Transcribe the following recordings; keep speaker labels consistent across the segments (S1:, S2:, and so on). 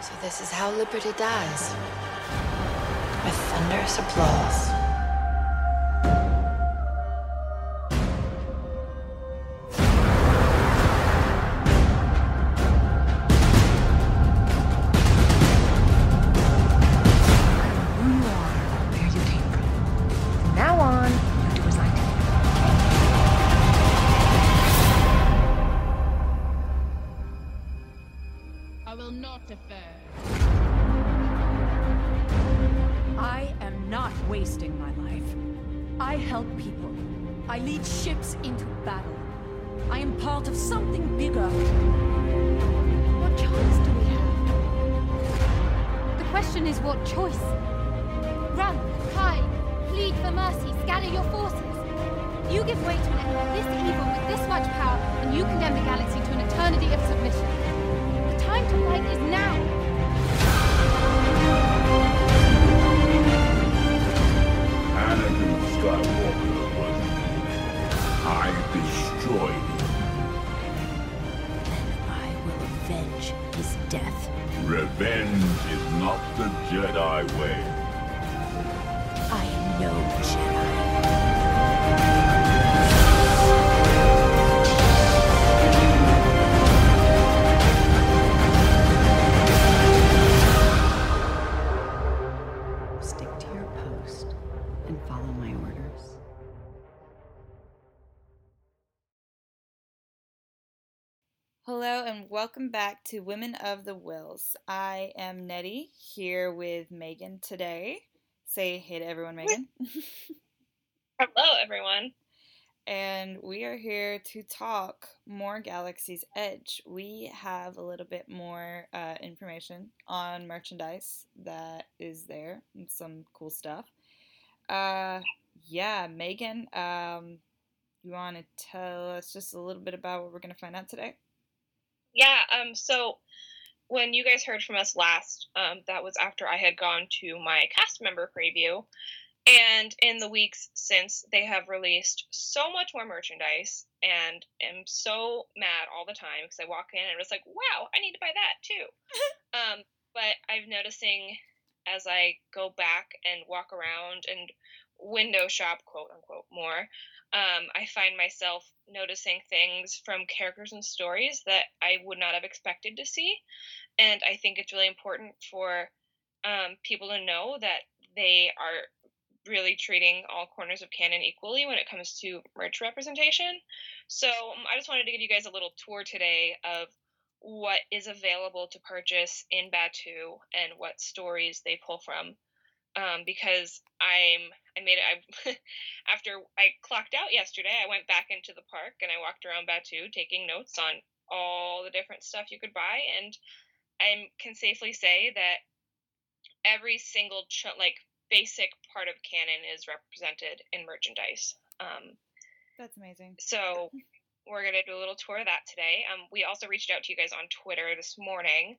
S1: So this is how liberty dies. With thunderous applause.
S2: Welcome back to Women of the Whills. I am Nettie here with Megan today. Say hey to everyone, Megan.
S3: Hello, everyone.
S2: and we are here to talk more Galaxy's Edge. We have a little bit more uh, information on merchandise that is there some cool stuff. Uh, yeah, Megan, um, you want to tell us just a little bit about what we're going to find out today?
S3: Yeah, um, so when you guys heard from us last, um, that was after I had gone to my cast member preview. And in the weeks since, they have released so much more merchandise, and am so mad all the time because I walk in and it's like, wow, I need to buy that too. um, but I'm noticing as I go back and walk around and window shop, quote unquote, more, um, I find myself noticing things from characters and stories that I would not have expected to see. And I think it's really important for um, people to know that they are really treating all corners of canon equally when it comes to merch representation. So um, I just wanted to give you guys a little tour today of what is available to purchase in Batuu and what stories they pull from. Um, because I'm, I made it. I, after I clocked out yesterday, I went back into the park and I walked around Batuu taking notes on all the different stuff you could buy, and I can safely say that every single ch- like basic part of canon is represented in merchandise. Um,
S2: That's amazing.
S3: so we're gonna do a little tour of that today. Um, we also reached out to you guys on Twitter this morning,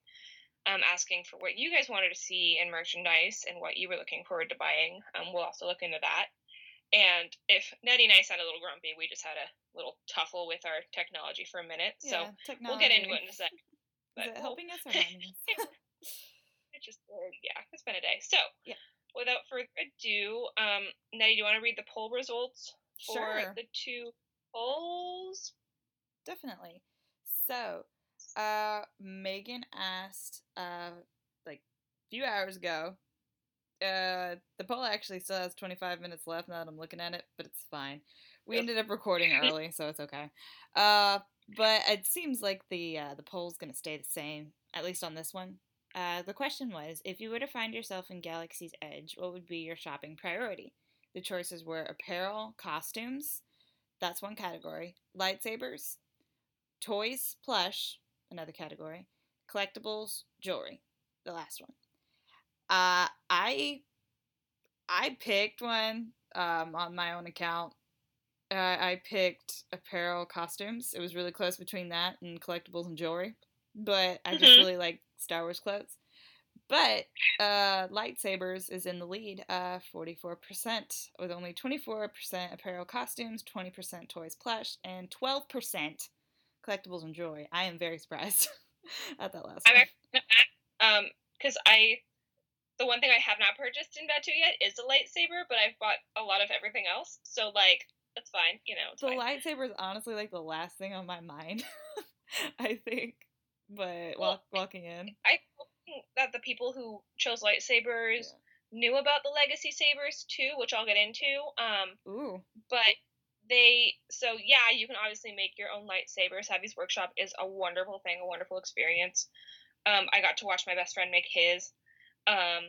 S3: um, asking for what you guys wanted to see in merchandise and what you were looking forward to buying. Um, we'll also look into that. And if Nettie and I sound a little grumpy, we just had a little tuffle with our technology for a minute. so
S2: Yeah,
S3: we'll get into it in a sec.
S2: Is it helping us or harming us?
S3: it just uh, yeah, it's been a day. So
S2: Yeah.
S3: without further ado, um, Nettie, do you want to read the poll results for
S2: Sure.
S3: the two polls?
S2: Definitely. So, uh, Megan asked, uh, like a few hours ago. Uh, the poll actually still has 25 minutes left now that I'm looking at it, but it's fine. We ended up recording early, so it's okay. Uh, but it seems like the uh, the poll's gonna stay the same, at least on this one. Uh, the question was, if you were to find yourself in Galaxy's Edge, what would be your shopping priority? The choices were apparel, costumes, that's one category, lightsabers, toys, plush, another category, collectibles, jewelry, the last one. Uh, I I picked one um, on my own account. Uh, I picked apparel, costumes. It was really close between that and collectibles and jewelry, but I just
S3: Mhm.
S2: really like Star Wars clothes. But uh, lightsabers is in the lead, uh, 44%, with only 24% apparel costumes, 20% toys plush, and 12% collectibles and jewelry. I am very surprised at that last
S3: I'm
S2: one.
S3: actually, um, because I the one thing I have not purchased in Batuu yet is a lightsaber, but I've bought a lot of everything else. So like that's fine, you know.
S2: The lightsaber is honestly like the last thing on my mind. I think, but
S3: Well,
S2: walk, walking in,
S3: I think that the people who chose lightsabers knew about the legacy sabers too, which I'll get into. Um,
S2: ooh,
S3: but they so yeah, you can obviously make your own lightsabers. Savi's workshop is a wonderful thing, a wonderful experience. Um, I got to watch my best friend make his. Um,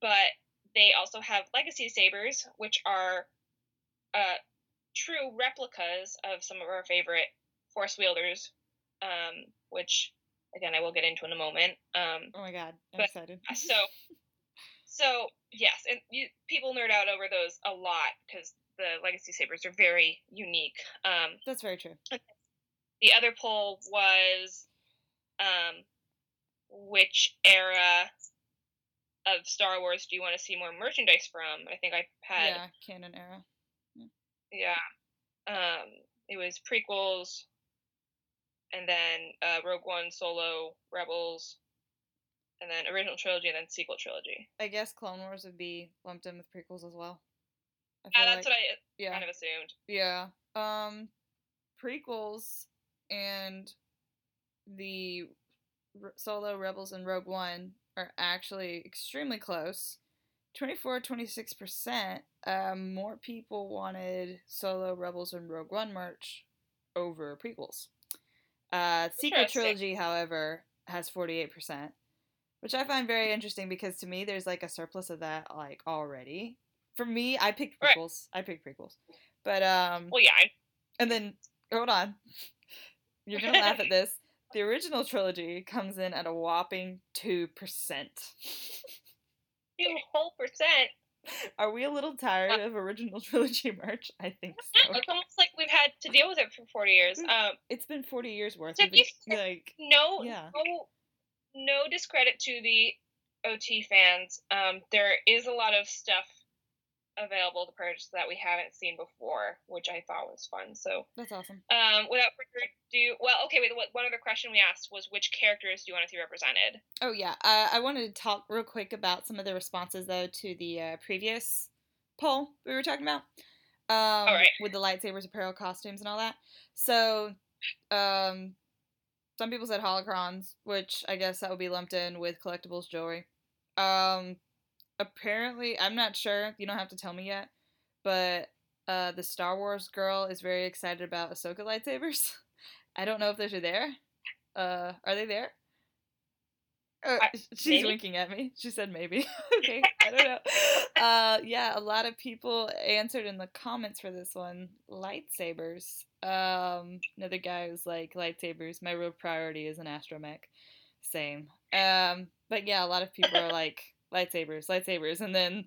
S3: but they also have legacy sabers, which are uh, true replicas of some of our favorite force wielders, um, which again I will get into in a moment. Um,
S2: oh my god, I'm
S3: But-
S2: excited.
S3: so so yes and you, people nerd out over those a lot because the legacy sabers are very unique um,
S2: That's very true.
S3: the other poll was um, which era of star wars do you want to see more merchandise from i think i had
S2: yeah, canon era.
S3: yeah, um, it was prequels and then uh, rogue one solo rebels and then original trilogy and then sequel trilogy
S2: I guess Clone Wars would be lumped in with prequels as well.
S3: Yeah that's
S2: like-
S3: what i
S2: yeah.
S3: kind of assumed
S2: Yeah. Um prequels and the R- Solo Rebels and Rogue One are actually extremely close. 24 26% um, more people wanted Solo Rebels and Rogue One merch over prequels. Uh, sequel trilogy, however, has 48%, which I find very interesting because to me there's like a surplus of that like already. For me, I picked
S3: Right.
S2: prequels. I picked prequels. But um
S3: well yeah I,
S2: and then hold on. You're gonna laugh at this. The original trilogy comes in at a whopping two percent.
S3: two whole percent
S2: Are we a little tired of original trilogy merch? I think so.
S3: It's almost like we've had to deal with it for 40 years. Um,
S2: It's been forty years worth. We've been, like
S3: no,
S2: Yeah.
S3: no, no discredit to the OT fans. Um, there is a lot of stuff available to purchase that we haven't seen before, which I thought was fun. So,
S2: that's awesome.
S3: um, without further ado, well, okay, wait. What, one other question we asked was which characters do you want to see represented?
S2: Oh yeah, uh, I wanted to talk real quick about some of the responses though to the uh, previous poll we were talking about. Um,
S3: right.
S2: With the lightsabers, apparel, costumes, and all that. So, um, some people said holocrons, which I guess that would be lumped in with collectibles jewelry. Um, apparently, I'm not sure. You don't have to tell me yet, but uh, the Star Wars girl is very excited about Ahsoka lightsabers. I don't know if those are there. Uh, are they there? Uh, she's
S3: maybe?
S2: winking at me. She said maybe. okay, I don't know. Uh, yeah, a lot of people answered in the comments for this one lightsabers. Um, another guy was like lightsabers. My real priority is an astromech. Same. Um, but yeah, a lot of people are like lightsabers, lightsabers, and then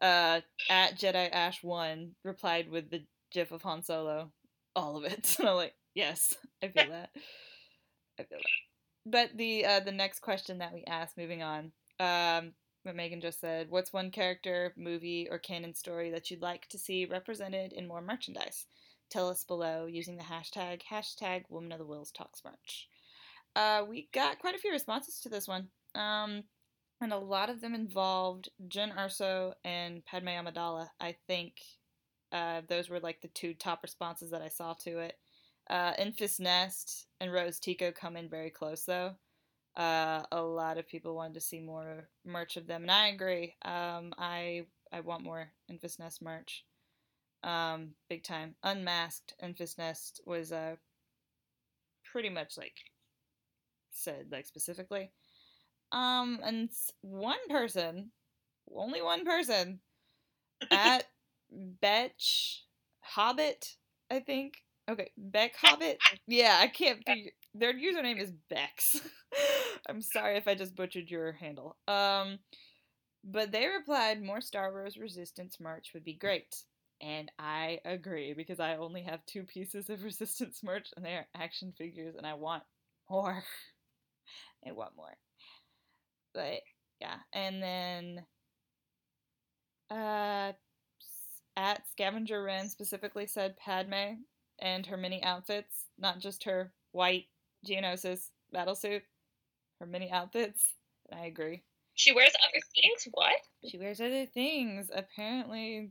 S2: uh, at Jedi Ash One replied with the GIF of Han Solo, all of it. And I'm like, yes, I feel that. I feel that. But the uh, the next question that we asked, moving on, um, what Megan just said, what's one character, movie, or canon story that you'd like to see represented in more merchandise? Tell us below using the hashtag hashtag Woman of the Whills Talks Merch. Uh, we got quite a few responses to this one, um, and a lot of them involved Jyn Erso and Padme Amidala. I think uh, those were like the two top responses that I saw to it. Uh, Enfys Nest and Rose Tico come in very close though. Uh, a lot of people wanted to see more merch of them, and I agree. Um, I I want more Enfys Nest merch. Um, big time. Unmasked Enfys Nest was uh, pretty much like said like specifically. Um, and one person, only one person, at Betch Hobbit, I think. Okay, Beck Hobbit. Yeah, I can't figure. Their username is Bex. I'm sorry if I just butchered your handle. Um, but they replied, "More Star Wars Resistance merch would be great." And I agree because I only have two pieces of Resistance merch, and they are action figures, and I want more. I want more. But yeah, and then uh, at Scavenger Wren specifically said Padme and her mini outfits, not just her white Geonosis battlesuit, her mini outfits. And I agree.
S3: She wears other things. What?
S2: She wears other things. Apparently,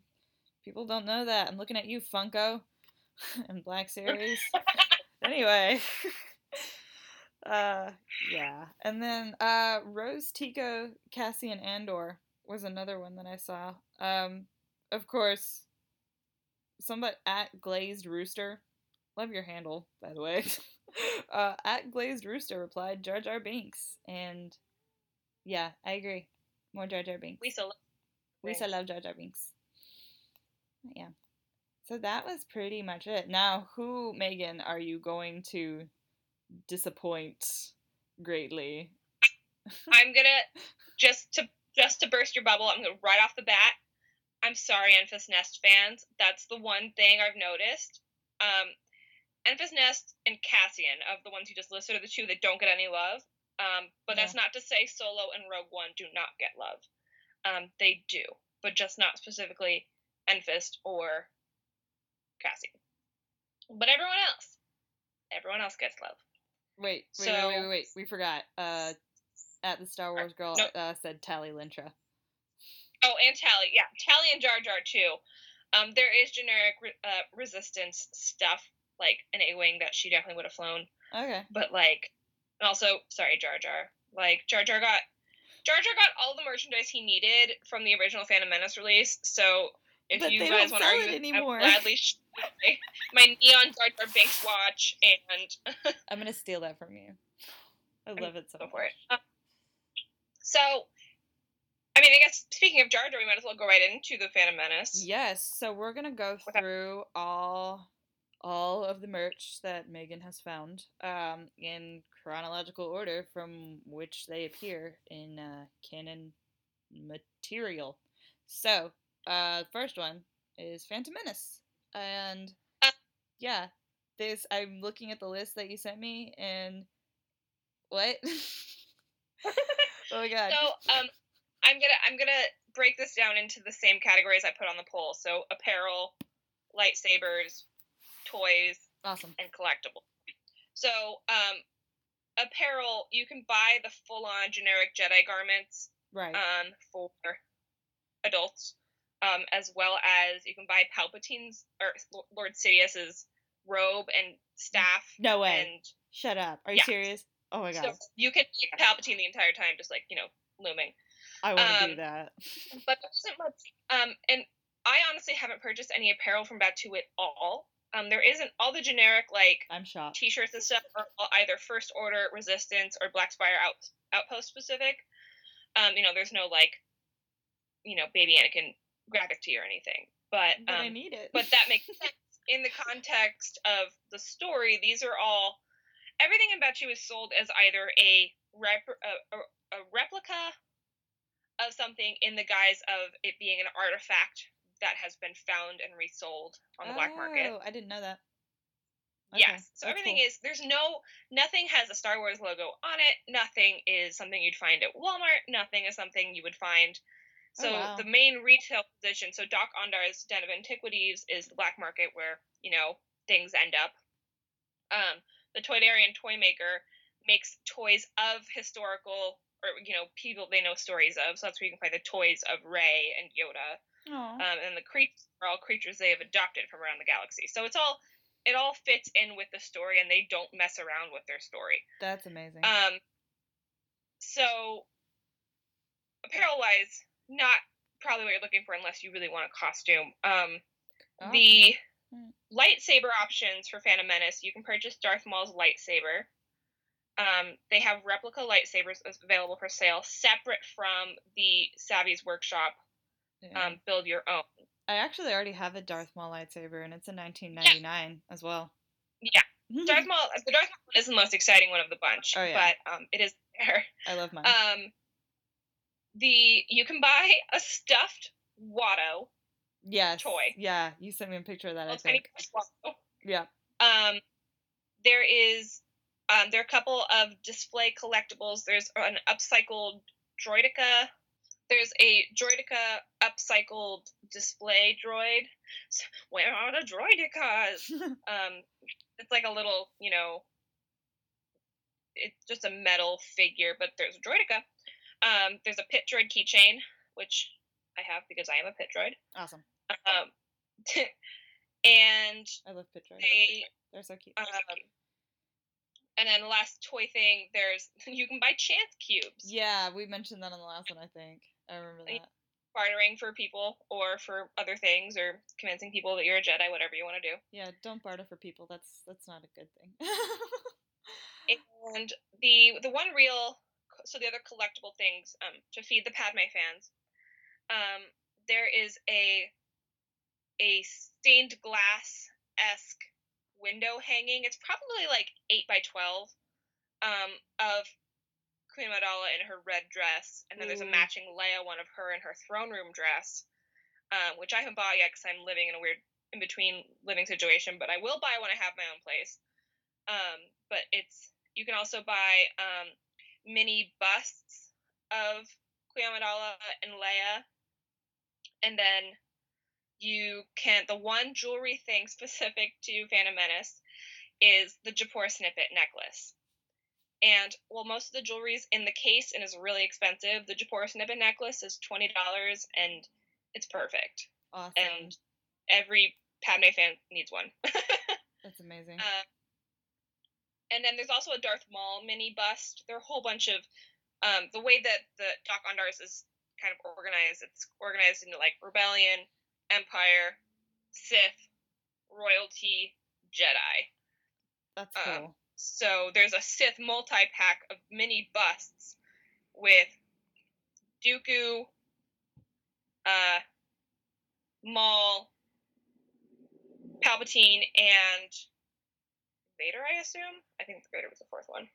S2: people don't know that. I'm looking at you, Funko, and Black Series. anyway, uh, yeah, and then uh, Rose, Tico, Cassian Andor was another one that I saw. Um, of course, somebody at Glazed Rooster. Love your handle, by the way. uh, at Glazed Rooster replied Jar Jar Binks, and yeah, I agree. More Jar Jar Binks.
S3: We still.
S2: We still love Jar Jar Binks. Yeah. So that was pretty much it. Now, who, Megan, are you going to disappoint greatly?
S3: I'm gonna just to just to burst your bubble. I'm gonna right off the bat. I'm sorry, Enfys Nest fans. That's the one thing I've noticed. Um, Enfys Nest and Cassian, of the ones you just listed, are the two that don't get any love. Um, but that's not to say Solo and Rogue One do not get love. Um, they do, but just not specifically Enfys or Cassian. But everyone else, everyone else gets love.
S2: Wait, wait,
S3: So-
S2: wait, wait, wait. We forgot. Uh, at the Star Wars girl
S3: no.
S2: uh, said Tallie Lintra.
S3: Oh, and Tallie, yeah, Tallie and Jar Jar too. Um, there is generic re- uh, resistance stuff like an A-wing that she definitely would have flown,
S2: Okay.
S3: but like, also sorry, Jar Jar. Like Jar Jar got Jar Jar got all the merchandise he needed from the original Phantom Menace release. So if
S2: But
S3: you guys want to argue,
S2: it anymore.
S3: I gladly sh- my, neon Jar Jar Binks watch and
S2: I'm gonna steal that from you. I love it so much.
S3: for it. Uh, so, I mean, I guess speaking of Jar Jar, we might as well go right into the Phantom Menace.
S2: Yes, so we're gonna go through all all of the merch that Megan has found um, in chronological order from which they appear in uh, canon material. So, uh, first one is Phantom Menace, and yeah, this I'm looking at the list that you sent me, and what? oh my god!
S3: So, um, I'm gonna I'm gonna break this down into the same categories I put on the poll. So, apparel, lightsabers, toys,
S2: awesome.
S3: and collectibles. So, um, apparel you can buy the full-on generic Jedi garments
S2: Right.
S3: um, for adults, um, as well as you can buy Palpatine's or Lord Sidious's robe and staff.
S2: no way.
S3: And
S2: Shut up. Are you
S3: yeah.
S2: serious? Oh my god.
S3: so you can Palpatine the entire time, just like you know, looming.
S2: I want to do
S3: um,
S2: that.
S3: But there isn't much. Um, and I honestly haven't purchased any apparel from Batuu at all. Um, there isn't all the generic like
S2: I'm shocked.
S3: t-shirts and stuff are all either first order resistance or black spire out outpost specific um you know there's no like you know baby anakin graphic tee or anything but
S2: But I
S3: um
S2: need it.
S3: but that makes sense in the context of the story these are all everything in Batuu is sold as either a rep a, a, a replica of something in the guise of it being an artifact that has been found and resold on the black market
S2: Oh, I didn't know that. Okay,
S3: Yes. So everything
S2: cool.
S3: is there's no nothing has a Star Wars logo on it. Nothing is something you'd find at Walmart. Nothing is something you would find.
S2: Oh,
S3: So
S2: wow.
S3: the main retail position, so Dok-Ondar's Den of Antiquities is the black market where, you know, things end up. Um, the Toydarian toy maker makes toys of historical or you know, people they know stories of. So that's where you can find the toys of Rey and Yoda um, and the creatures are all creatures they have adopted from around the galaxy. So it's all it all fits in with the story, and they don't mess around with their story.
S2: That's amazing.
S3: Um, so apparel wise, not probably what you're looking for unless you really want a costume. Um,
S2: Oh.
S3: the lightsaber options for Phantom Menace, you can purchase Darth Maul's lightsaber. Um, they have replica lightsabers available for sale, separate from the Savi's Workshop
S2: Yeah.
S3: um, build your own.
S2: I actually already have a Darth Maul lightsaber, and it's a 1999 as well.
S3: Yeah. Darth Maul, the Darth Maul is the most exciting one of the bunch,
S2: Oh, yeah.
S3: but um, it is there.
S2: I love mine.
S3: Um, the you can buy a stuffed Watto,
S2: yes.
S3: toy.
S2: Yeah, you sent me a picture of that. I think. Yeah.
S3: Um, there is um, there are a couple of display collectibles. There's an upcycled Droideka. There's a Droideka upcycled display droid. So, where are the Droidekas? um, it's like a little, you know, it's just a metal figure, but there's a Droideka. Um, there's a pit droid keychain, which I have because I am a pit droid.
S2: Awesome.
S3: Um, and
S2: I love pit droids.
S3: they
S2: They're so cute.
S3: um, and then the last toy thing, there's you can buy chance cubes.
S2: Yeah, we mentioned that on the last one. I think I remember that.
S3: bartering for people or for other things or convincing people that you're a Jedi, whatever you want to do.
S2: Yeah, don't barter for people. That's that's not a good thing.
S3: And the the one real so the other collectible things um, to feed the Padme fans, um, there is a a stained glass esque window hanging. It's probably like eight by twelve um, of Queen Amidala in her red dress, and then there's a
S2: Ooh.
S3: matching Leia one of her in her throne room dress, um, which I haven't bought yet because I'm living in a weird in between living situation. But I will buy when I have my own place. Um, but it's you can also buy um, mini busts of Queen Amidala and Leia, and then you can the one jewelry thing specific to Phantom Menace is the Japor snippet necklace. And while most of the jewelry is in the case and is really expensive, the Japor snippet necklace is twenty dollars and it's perfect.
S2: awesome.
S3: And every Padme fan needs one.
S2: that's amazing.
S3: Uh, and then there's also a Darth Maul mini bust. There are a whole bunch of um, the way that the Dok-Ondars is kind of organized. It's organized into like Rebellion, Empire, Sith, Royalty, Jedi.
S2: that's
S3: um,
S2: cool.
S3: So there's a Sith multi pack of mini busts with Dooku, uh, Maul, Palpatine, and Vader. I assume. I think Vader was the fourth one.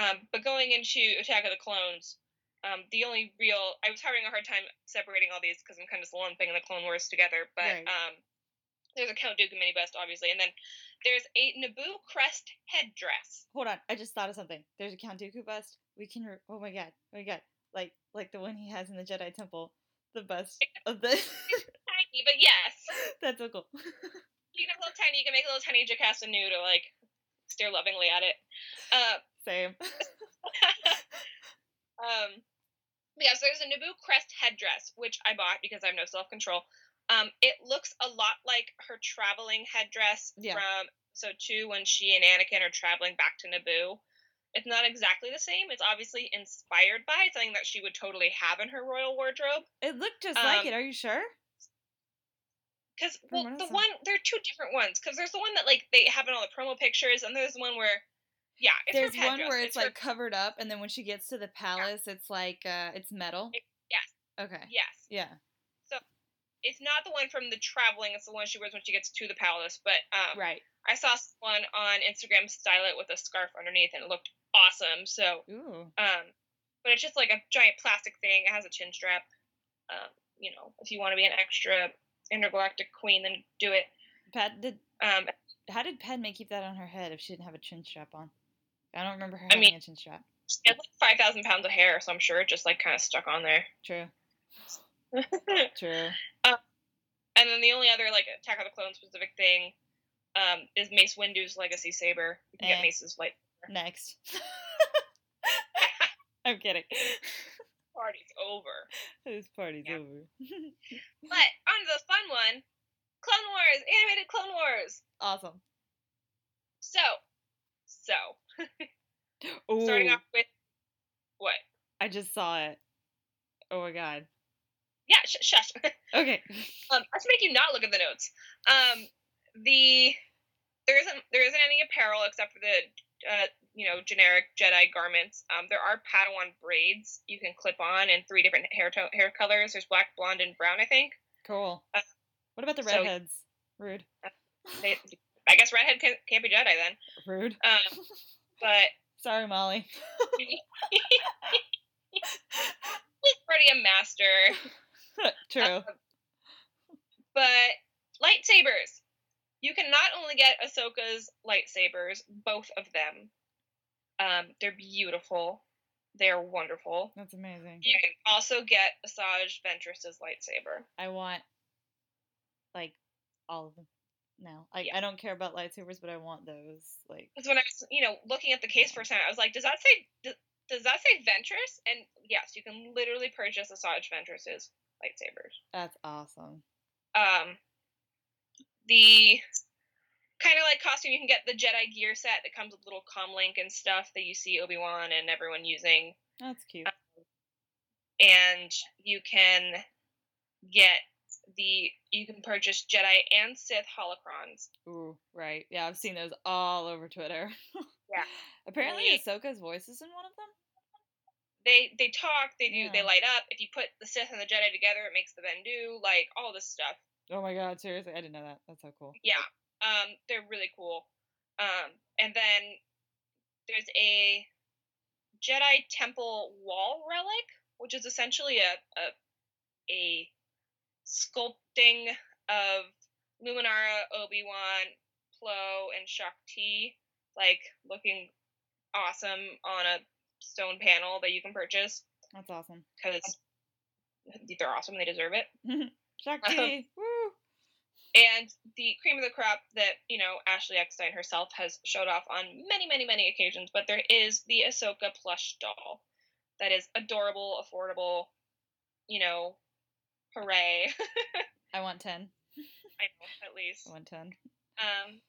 S3: Um, but going into Attack of the Clones, um, the only real I was having a hard time separating all these because I'm kind of lumping the Clone Wars together. But
S2: Right.
S3: um, there's a Count Dooku mini bust, obviously, and then there's a Naboo crest headdress.
S2: Hold on, I just thought of something. There's a Count Dooku bust. We can. Re- oh my god! Oh my god! Like like the one he has in the Jedi Temple. The bust of the.
S3: Tiny, but yes,
S2: that's so cool.
S3: you can a little tiny. You can make a little tiny Jocasta Nu to like stare lovingly at it. Uh,
S2: Same.
S3: Um, but yeah, so there's a Naboo crest headdress, which I bought because I have no self control. Um, it looks a lot like her traveling headdress
S2: Yeah.
S3: from so two when she and Anakin are traveling back to Naboo. It's not exactly the same. It's obviously inspired by something that she would totally have in her royal wardrobe.
S2: It looked just like
S3: Um,
S2: it. Are you sure?
S3: Because well, the one there are two different ones. Because there's the one that like they have in all the promo pictures, and there's the one where, yeah, it's
S2: There's
S3: her
S2: one
S3: headdress.
S2: where it's,
S3: her-
S2: like covered up, and then when she gets to the palace, it's like uh, it's metal.
S3: It- yes.
S2: Okay.
S3: yes.
S2: Yeah.
S3: So it's not the one from the traveling. It's the one she wears when she gets to the palace. But um,
S2: Right.
S3: I saw one on Instagram style it with a scarf underneath, and it looked awesome. So,
S2: Ooh.
S3: um, but it's just like a giant plastic thing. It has a chin strap. Um, you know, if you want to be an extra intergalactic queen, then do it.
S2: Pat did.
S3: Um,
S2: How did Padme keep that on her head if she didn't have a chin strap on? I don't remember her
S3: I
S2: having
S3: mean-
S2: a chin strap.
S3: she has like five thousand pounds of hair, so I'm sure it just like kind of stuck on there.
S2: True. True.
S3: And then the only other like Attack of the Clones specific thing um, is Mace Windu's legacy saber. You can
S2: Eh.
S3: get Mace's light.
S2: Next. I'm kidding.
S3: Party's over.
S2: This party's
S3: Yeah.
S2: over.
S3: But on to the fun one, Clone Wars, animated Clone Wars.
S2: awesome.
S3: So, so
S2: Ooh,
S3: starting off with what?
S2: I just saw it. Oh my god.
S3: Yeah, sh- shush.
S2: Okay.
S3: um, let's make you not look at the notes. Um, the there isn't there isn't any apparel except for the uh, you know generic Jedi garments. Um, there are Padawan braids you can clip on in three different hair to- hair colors. There's black, blonde, and brown. I think.
S2: Cool.
S3: Uh,
S2: What about the
S3: so-
S2: redheads? Rude.
S3: They, I guess redhead can, can't be Jedi then.
S2: Rude.
S3: Um, but
S2: Sorry, Molly.
S3: he's already a master.
S2: True.
S3: Um, but lightsabers. You can not only get Ahsoka's lightsabers, both of them. Um, they're beautiful. They're wonderful.
S2: That's amazing.
S3: You can also get Asajj Ventress's lightsaber.
S2: I want like all of them now. Like
S3: Yeah.
S2: I don't care about lightsabers, but I want those. Like
S3: Because when I was, you know, looking at the case first time, I was like, does that say does, does that say Ventress? And yes, you can literally purchase Asajj Ventress's lightsabers.
S2: That's awesome.
S3: Um, the kind of like costume you can get the Jedi gear set that comes with little comlink and stuff that you see Obi Wan and everyone using,
S2: That's cute.
S3: Um, and you can get the you can purchase Jedi and Sith holocrons.
S2: Ooh, right. Yeah, I've seen those all over Twitter.
S3: Yeah.
S2: Apparently,
S3: Really-
S2: Ahsoka's voice is in one of them.
S3: They they talk, they do, they light up. If you put the Sith and the Jedi together, it makes the Bendu, like all this stuff.
S2: Oh my god, seriously, I didn't know that. That's so cool.
S3: Yeah, um, they're really cool. Um, and then there's a Jedi Temple wall relic, which is essentially a a, a sculpting of Luminara, Obi Wan, Plo, and Shaak Ti, like looking awesome on a stone panel that you can purchase
S2: That's awesome.
S3: because they're awesome. They deserve it.
S2: Shaak Ti, woo!
S3: And the cream of the crop that you know Ashley Eckstein herself has showed off on many, many, many occasions. But there is the Ahsoka plush doll that is adorable, affordable. You know, hooray!
S2: I want ten.
S3: I know at least.
S2: I want ten.
S3: Um,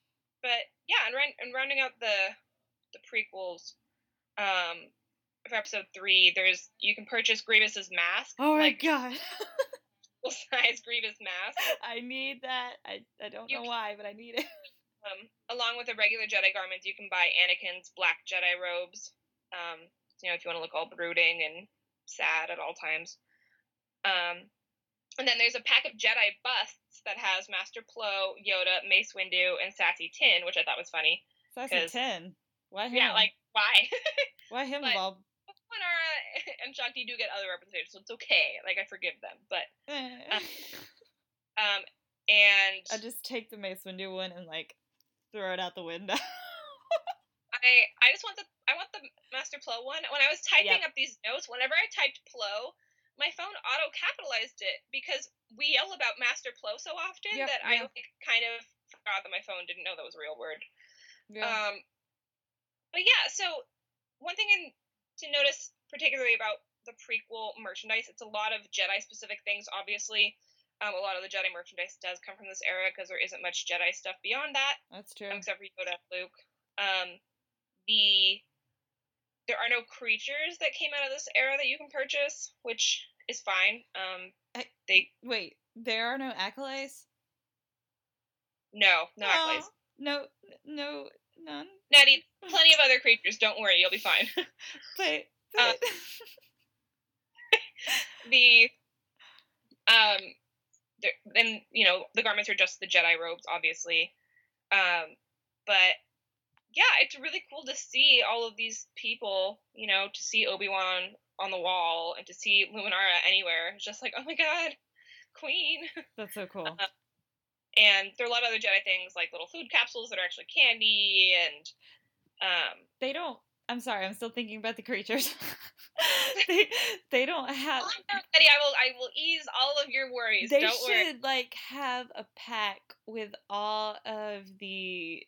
S3: but yeah, and, round- and rounding out the the prequels, um, for episode three, there's you can purchase Grievous's mask.
S2: Oh my
S3: like
S2: god,
S3: full size Grievous mask.
S2: I need that. I I don't
S3: You
S2: know
S3: c-
S2: why, but I need it.
S3: Um, along with the regular Jedi garments, you can buy Anakin's black Jedi robes. Um, you know, if you want to look all brooding and sad at all times. Um, and then there's a pack of Jedi busts that has Master Plo, Yoda, Mace Windu, and Saesee Tiin, which I thought was funny.
S2: Sassy ten. Why him?
S3: Yeah, like why?
S2: why him?
S3: but-? And Shaak Ti do get other representation, so it's okay. Like I forgive them, but
S2: Eh.
S3: um, and
S2: I just take the Mace Windu one and like throw it out the window.
S3: I I just want the I want the Master Plo one. When I was typing
S2: Yep.
S3: up these notes, whenever I typed Plo, my phone auto capitalized it because we yell about Master Plo so often
S2: Yep,
S3: that
S2: yeah.
S3: I like, kind of forgot that my phone didn't know that was a real word. Um, but yeah, so one thing in, to notice particularly about the prequel merchandise, it's a lot of Jedi specific things. Obviously, um, a lot of the Jedi merchandise does come from this era because there isn't much Jedi stuff beyond that
S2: That's true.
S3: except for Yoda Luke. Um, the there are no creatures that came out of this era that you can purchase, which is fine. Um,
S2: I-
S3: they
S2: Wait, there are no acklays.
S3: no, no acklays.
S2: No, no, none.
S3: Natty, plenty of other creatures. Don't worry, you'll be fine.
S2: But,
S3: Uh,
S2: but
S3: the um, then you know the garments are just the Jedi robes, obviously. Um, but yeah, it's really cool to see all of these people. You know, to see Obi Wan on the wall and to see Luminara anywhere. It's just like, oh my god, Queen.
S2: that's so cool.
S3: Uh, and there are a lot of other Jedi things like little food capsules that are actually candy and um,
S2: they don't. I'm sorry. I'm still thinking about the creatures. they they don't have.
S3: Eddie, I will I will ease all of your worries.
S2: They
S3: Don't
S2: should
S3: worry.
S2: like have a pack with all of the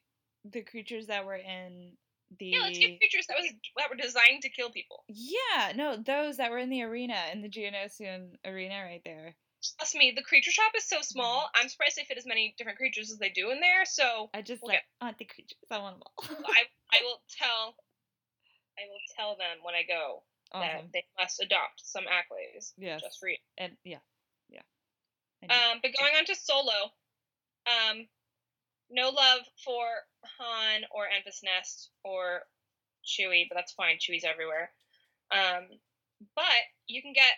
S2: the creatures that were in the.
S3: Yeah, let's get creatures that was that were designed to kill people.
S2: Yeah, no, those that were in the arena in the Geonosian arena right there.
S3: Trust me, the creature shop is so small. I'm surprised they fit as many different creatures as they do in there. So
S2: I just
S3: We'll
S2: like want the creatures. I want them all.
S3: I I will tell I will tell them when I go
S2: awesome.
S3: that they must adopt some acklays
S2: Yes.
S3: just for you.
S2: And yeah, yeah.
S3: Um, but going on to Solo, um, no love for Han or Enfys Nest or Chewie, but that's fine. Chewie's everywhere. Um, but you can get,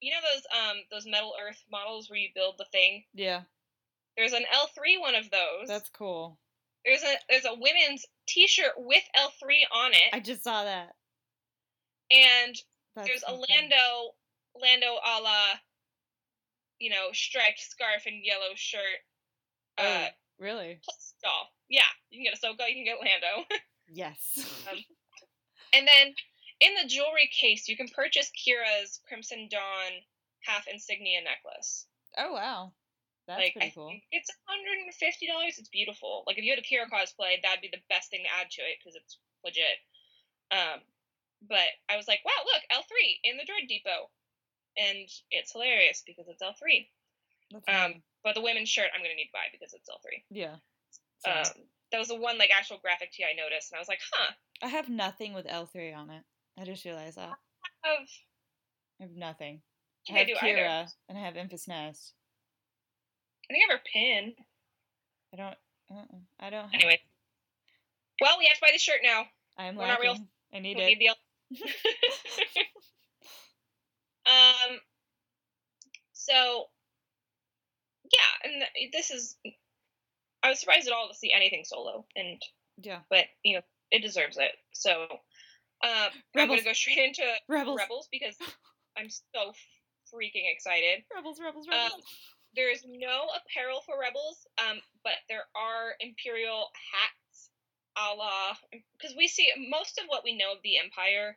S3: you know those um those Metal Earth models where you build the thing.
S2: yeah,
S3: There's an L3 one of those.
S2: that's cool.
S3: there's a there's a women's T-shirt with L3 on it,
S2: I just saw that.
S3: and
S2: That's
S3: there's a. Lando Lando a la, you know, striped scarf and yellow shirt.
S2: Oh,
S3: Uh,
S2: really?
S3: plus doll. Yeah, you can get a Ahsoka, you can get Lando.
S2: Yes.
S3: Um, and then in the jewelry case, you can purchase Qi'ra's Crimson Dawn half insignia necklace.
S2: oh wow, that's
S3: like,
S2: pretty cool.
S3: it's $150. It's beautiful. Like, if you had a Kira cosplay, that'd be the best thing to add to it because it's legit. Um, but I was like, wow, look, L three in the droid depot, and it's hilarious because it's L three. Um, but the women's shirt I'm gonna need to buy because it's L three.
S2: yeah.
S3: Um, that was the one like actual graphic tee I noticed, and I was like, huh.
S2: I have nothing with L three on it. I just realized that.
S3: Of
S2: I have nothing.
S3: I
S2: I have
S3: I do either.
S2: Qi'ra and I have Enfys Nest.
S3: I think I have her pin.
S2: I don't. Uh-uh. I don't.
S3: Anyway. Well, we have to buy this shirt now.
S2: I'm
S3: we're not real-
S2: I need
S3: We
S2: it.
S3: need the um. So. Yeah, and th- this is. I was surprised at all to see anything solo, and
S2: Yeah.
S3: but you know it deserves it. So, uh, I'm gonna go straight into
S2: Rebels.
S3: Rebels because I'm so freaking excited.
S2: Rebels. Rebels.
S3: Um,
S2: Rebels.
S3: there is no apparel for Rebels, um, but there are Imperial hats, a la because we see most of what we know of the Empire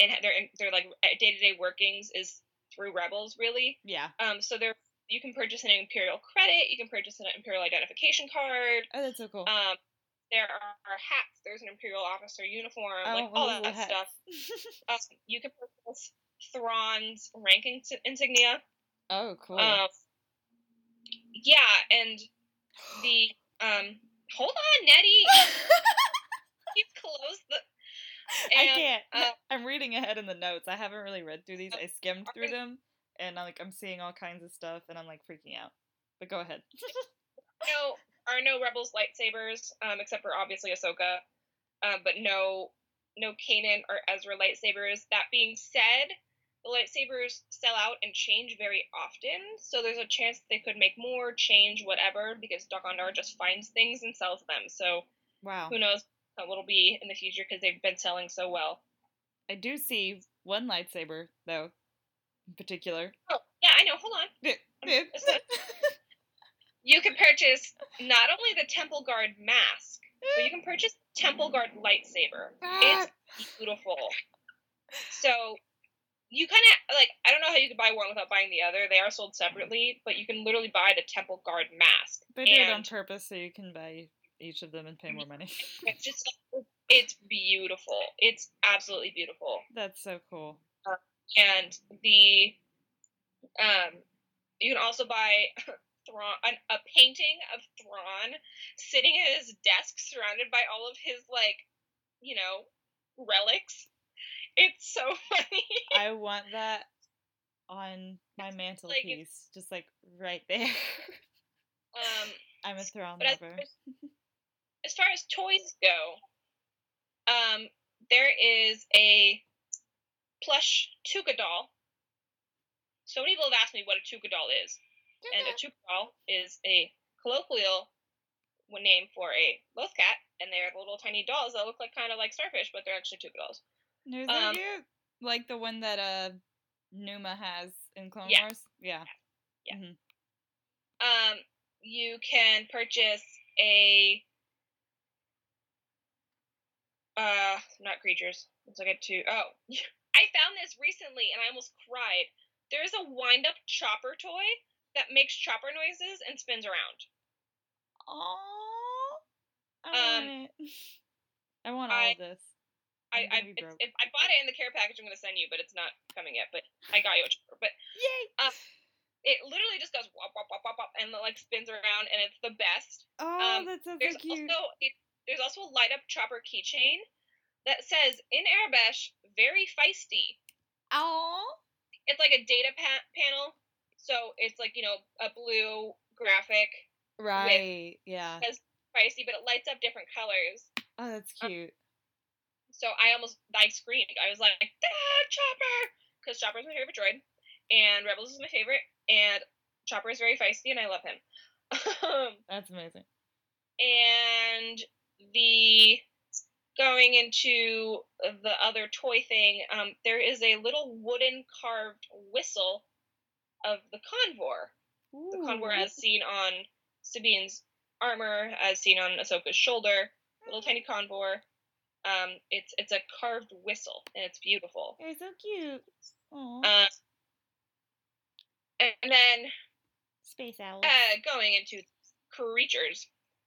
S3: and their their like day to day workings is through Rebels, really.
S2: yeah.
S3: Um, so there you can purchase an Imperial credit, you can purchase an Imperial identification card.
S2: Oh, that's so cool.
S3: Um, there are hats. There's an Imperial officer uniform,
S2: I
S3: like all
S2: of
S3: that stuff. Um, you can purchase Thrawn's ranking ins- insignia.
S2: oh, cool.
S3: Um, yeah, and the um, hold on, Nettie. you close the.
S2: I can't.
S3: Uh,
S2: I'm reading ahead in the notes. I haven't really read through these. I skimmed through them, and I'm like I'm seeing all kinds of stuff, and I'm like freaking out. But go ahead.
S3: no, are no rebels lightsabers, um, except for obviously Ahsoka, um, but no, no Kanan or Ezra lightsabers. That being said, the lightsabers sell out and change very often, so there's a chance they could make more, change, whatever, because Dok-Ondar just finds things and sells them. So
S2: wow.
S3: who knows what it'll be in the future because they've been selling so well.
S2: I do see one lightsaber though, in particular.
S3: Oh, yeah, I know. Hold on. You can purchase not only the Temple Guard mask, but you can purchase Temple Guard lightsaber. It's beautiful. So you kind of like I don't know how you could buy one without buying the other. They are sold separately, but you can literally buy the Temple Guard mask.
S2: They do it on purpose so you can buy each of them and pay more money.
S3: it's just it's beautiful. It's absolutely beautiful.
S2: That's so cool.
S3: and the um you can also buy Thrawn an, a painting of Thrawn sitting at his desk surrounded by all of his like you know relics. It's so funny.
S2: I want that on my mantelpiece, just like right there.
S3: um
S2: I'm a Thrawn
S3: but as,
S2: lover.
S3: as far as toys go, um there is a plush Tooka doll. So many people have asked me what a Tooka doll is. And a doll is a colloquial name for a loth cat, and they're little tiny dolls that look like kind of like starfish, but they're actually Tooka dolls.
S2: They're
S3: um,
S2: cute. Like the one that uh Numa has in Clone
S3: Yeah.
S2: Wars. Yeah.
S3: Yeah.
S2: Mhm.
S3: Um, you can purchase a uh, not creatures. Let's look at two. Oh, I found this recently, and I almost cried. There's a wind-up chopper toy that makes chopper noises and spins around.
S2: Aww. I
S3: Um,
S2: want it. I want all
S3: I-
S2: of this.
S3: I
S2: I'm
S3: I, it's, it, I bought it in the care package. I'm gonna send you, but it's not coming yet. But I got you a chopper. But
S2: Yay!
S3: it literally just goes wop wop wop wop wop and like spins around, and it's the best.
S2: Oh,
S3: um,
S2: that's so,
S3: There's
S2: cute.
S3: also it, there's also a light up chopper keychain that says in Aurebesh, very feisty.
S2: Aww.
S3: It's like a data pa- panel, so it's like you know a blue graphic,
S2: Right. Yeah.
S3: Has- feisty, but it lights up different colors.
S2: Oh, that's
S3: um,
S2: cute.
S3: So I almost I screamed. I was like, ah, Chopper, because Chopper's my favorite droid, and Rebels is my favorite, and Chopper is very feisty, and I love him. Um,
S2: That's amazing.
S3: and the going into the other toy thing, um, there is a little wooden carved whistle of the Convor. The Convor as seen on Sabine's armor, as seen on Ahsoka's shoulder. Little tiny Convor. Um, it's it's a carved whistle and it's beautiful.
S2: They're so cute. Aww.
S3: Uh, and then
S2: Space owls.
S3: uh, going into creatures,